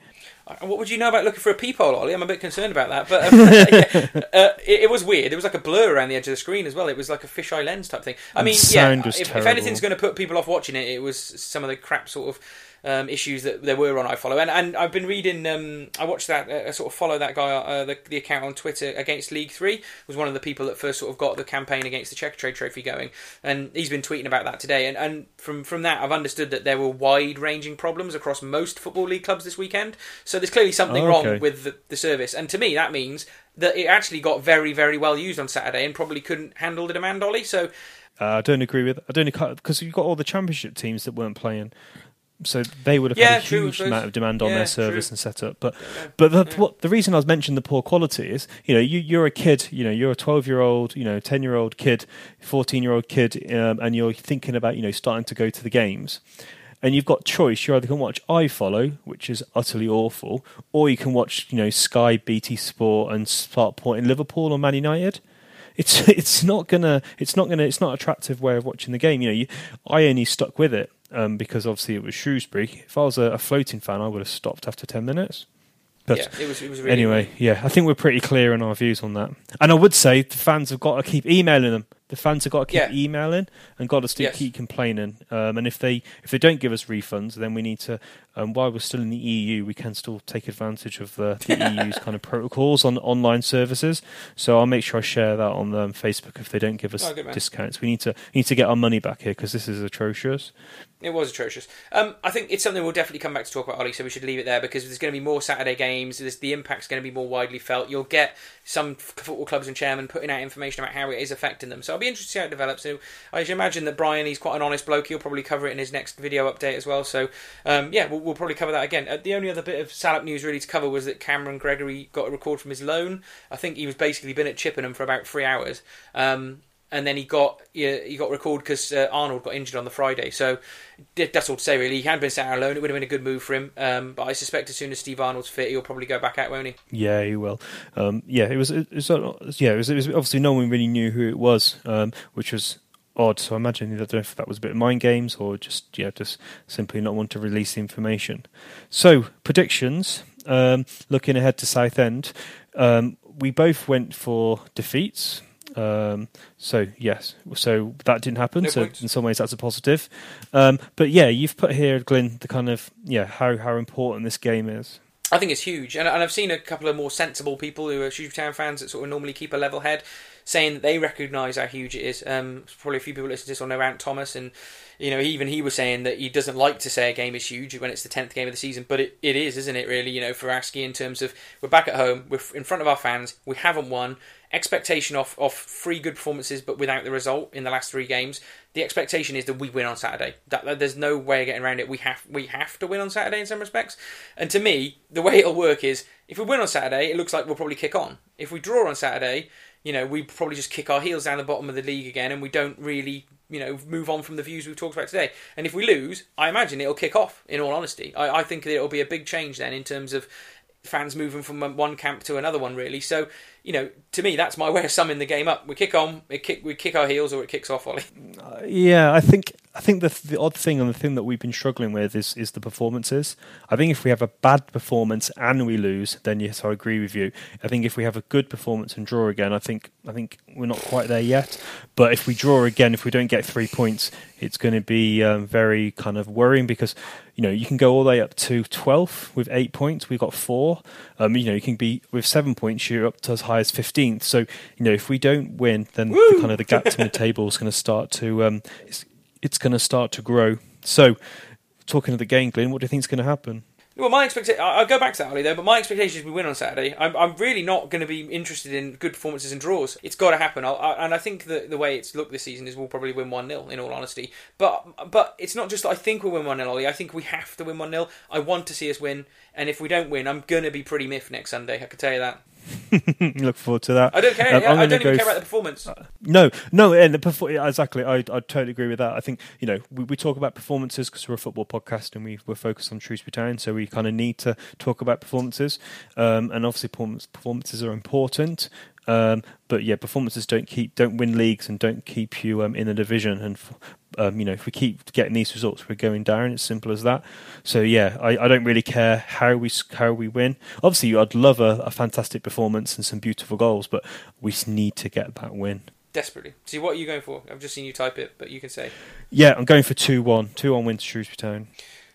Uh, What would you know about looking for a peephole, Ollie? I'm a bit concerned about that. But um, [LAUGHS] yeah, uh, it, it was weird. It was like a blur around the edge of the screen as well. It was like a fisheye lens type thing. I mean, yeah, if, if anything's going to put people off watching it, it was some of the crap sort of um, issues that there were on iFollow. And and I've been reading. Um, I watched that. Uh, I sort of follow that guy, uh, the, the account on Twitter against League Three. Was one of the people that first sort of got the campaign against the Checkatrade Trophy going, and he's been tweeting about that today. And and from from that, I've understood that there were wide ranging problems across most football league clubs this weekend. So there's clearly something Oh, wrong with the, the service, and to me that means that it actually got very very well used on Saturday and probably couldn't handle the demand, Ollie. So Uh, I don't agree with. I don't because you've got all the championship teams that weren't playing, so they would have Yeah, had a true, huge suppose. amount of demand on Yeah, their service true. and setup. But but the, what the reason I was mentioning the poor quality is, you know, you, you're a kid, you know, you're a 12 year old, you know, 10 year old kid, 14 year old kid, um, and you're thinking about, you know, starting to go to the games. And you've got choice. You either can watch iFollow, which is utterly awful, or you can watch, you know, Sky, BT Sport, and Spark Point in Liverpool or Man United it's [LAUGHS] it's not gonna it's not gonna it's not attractive way of watching the game. You know, you, I only stuck with it um, because obviously it was Shrewsbury. If I was a, a floating fan, I would have stopped after ten minutes. But yeah, it was it was really anyway, yeah, I think we're pretty clear in our views on that. And I would say the fans have got to keep emailing them. The fans have got to keep Yeah. emailing and got to still Yes. keep complaining. Um, and if they if they don't give us refunds, then we need to. Um, while we're still in the EU, we can still take advantage of the, the EU's kind of protocols on online services. So I'll make sure I share that on um, Facebook if they don't give us Oh, good discounts. We need to need to get our money back here because this is atrocious. It was atrocious. Um, I think it's something we'll definitely come back to talk about, Ollie. So we should leave it there because there's going to be more Saturday games. There's, the impact's going to be more widely felt. You'll get some football clubs and chairmen putting out information about how it is affecting them. So I'll be see how it develops. I imagine that Brian, he's quite an honest bloke. He'll probably cover it in his next video update as well. So um, yeah, we'll, we'll probably cover that again. Uh, the only other bit of Salop news really to cover was that Cameron Gregory got a record from his loan. I think he was basically been at Chippenham for about three hours. Um, and then he got he got recalled because uh, Arnold got injured on the Friday. So that's all to say really. He had been sat out alone. It would have been a good move for him. Um, but I suspect as soon as Steve Arnold's fit, he'll probably go back out, won't he? Yeah, he will. Um, yeah, it was. It was uh, yeah, it was, it was. Obviously, no one really knew who it was, um, which was odd. So I imagine I don't know if that was a bit of mind games or just yeah, just simply not want to release the information. So predictions. Um, looking ahead to Southend, um, we both went for defeats. Um, so yes, so that didn't happen. No so points. in some ways, that's a positive. Um, but yeah, you've put here, Glyn, the kind of yeah how how important this game is. I think it's huge, and, and I've seen a couple of more sensible people who are Shrewsbury Town fans that sort of normally keep a level head, saying that they recognise how huge it is. Um, probably a few people listen to this will know Ant Thomas, and you know even he was saying that he doesn't like to say a game is huge when it's the tenth game of the season, but it, it is, isn't it? Really, you know, for Askey in terms of we're back at home, we're in front of our fans, we haven't won. Expectation off of three good performances, but without the result in the last three games. The expectation is that we win on Saturday. That, that- there's no way of getting around it. We have we have to win on Saturday in some respects. And to me, the way it'll work is if we win on Saturday, it looks like we'll probably kick on. If we draw on Saturday, you know, we probably just kick our heels down the bottom of the league again, and we don't really, you know, move on from the views we've talked about today. And if we lose, I imagine it'll kick off. In all honesty, I, I think that it'll be a big change then in terms of fans moving from one camp to another one. Really, so you know, to me, that's my way of summing the game up. We kick on, it kick, we kick our heels, or it kicks off, Ollie. Uh, yeah, I think I think the the odd thing and the thing that we've been struggling with is is the performances. I think if we have a bad performance and we lose, then yes, I agree with you. I think if we have a good performance and draw again, I think I think we're not quite there yet. But if we draw again, if we don't get three points, it's going to be um, very kind of worrying because you know you can go all the way up to 12th with eight points. We've got four. Um, you know you can be with seven points. You're up to as high as 15th. So you know if we don't win, then the, kind of the gap to the table is going to start to um, it's, going to start to grow. So talking of the game, Glenn, what do you think is going to happen? Well, my expectation, I'll go back to Ollie, though, but my expectation is we win on Saturday. I'm, I'm really not going to be interested in good performances and draws. It's got to happen. I, and I think that the way it's looked this season is we'll probably win 1 0, in all honesty. But but it's not just that I think we'll win 1 0, Ollie. I think we have to win 1 0. I want to see us win. And if we don't win, I'm going to be pretty miffed next Sunday. I can tell you that. [LAUGHS] Look forward to that. I don't care. Um, I'm I don't even care f- about the performance. No, no, and the perfor- yeah, exactly. I I totally agree with that. I think you know we, we talk about performances because we're a football podcast and we we're focused on Shrewsbury Town, so we kind of need to talk about performances. Um, and obviously, performances are important. Um, but yeah, performances don't keep don't win leagues and don't keep you um, in a division. And um, you know, if we keep getting these results, we're going down. It's simple as that. So yeah, I, I don't really care how we how we win. Obviously, I'd love a, a fantastic performance and some beautiful goals, but we need to get that win desperately. See, what are you going for? I've just seen you type it, but you can say. Yeah, I'm going for 2 1. 2 1 win to Shrewsbury Town.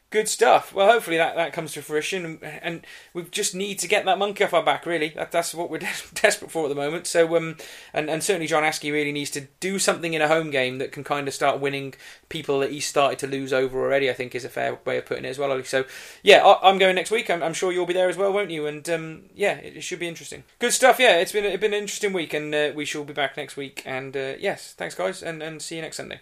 Good stuff. Well, hopefully that, that comes to fruition, and we just need to get that monkey off our back. Really, that, that's what we're [LAUGHS] desperate for at the moment. So, um, and and certainly John Askey really needs to do something in a home game that can kind of start winning people that he's started to lose over already. I think is a fair way of putting it as well. So, yeah, I, am going next week. I'm, I'm, sure you'll be there as well, won't you? And um, yeah, it, it, should be interesting. Good stuff. Yeah, it's been it's been an interesting week, and uh, we shall be back next week. And uh, yes, thanks guys, and and see you next Sunday.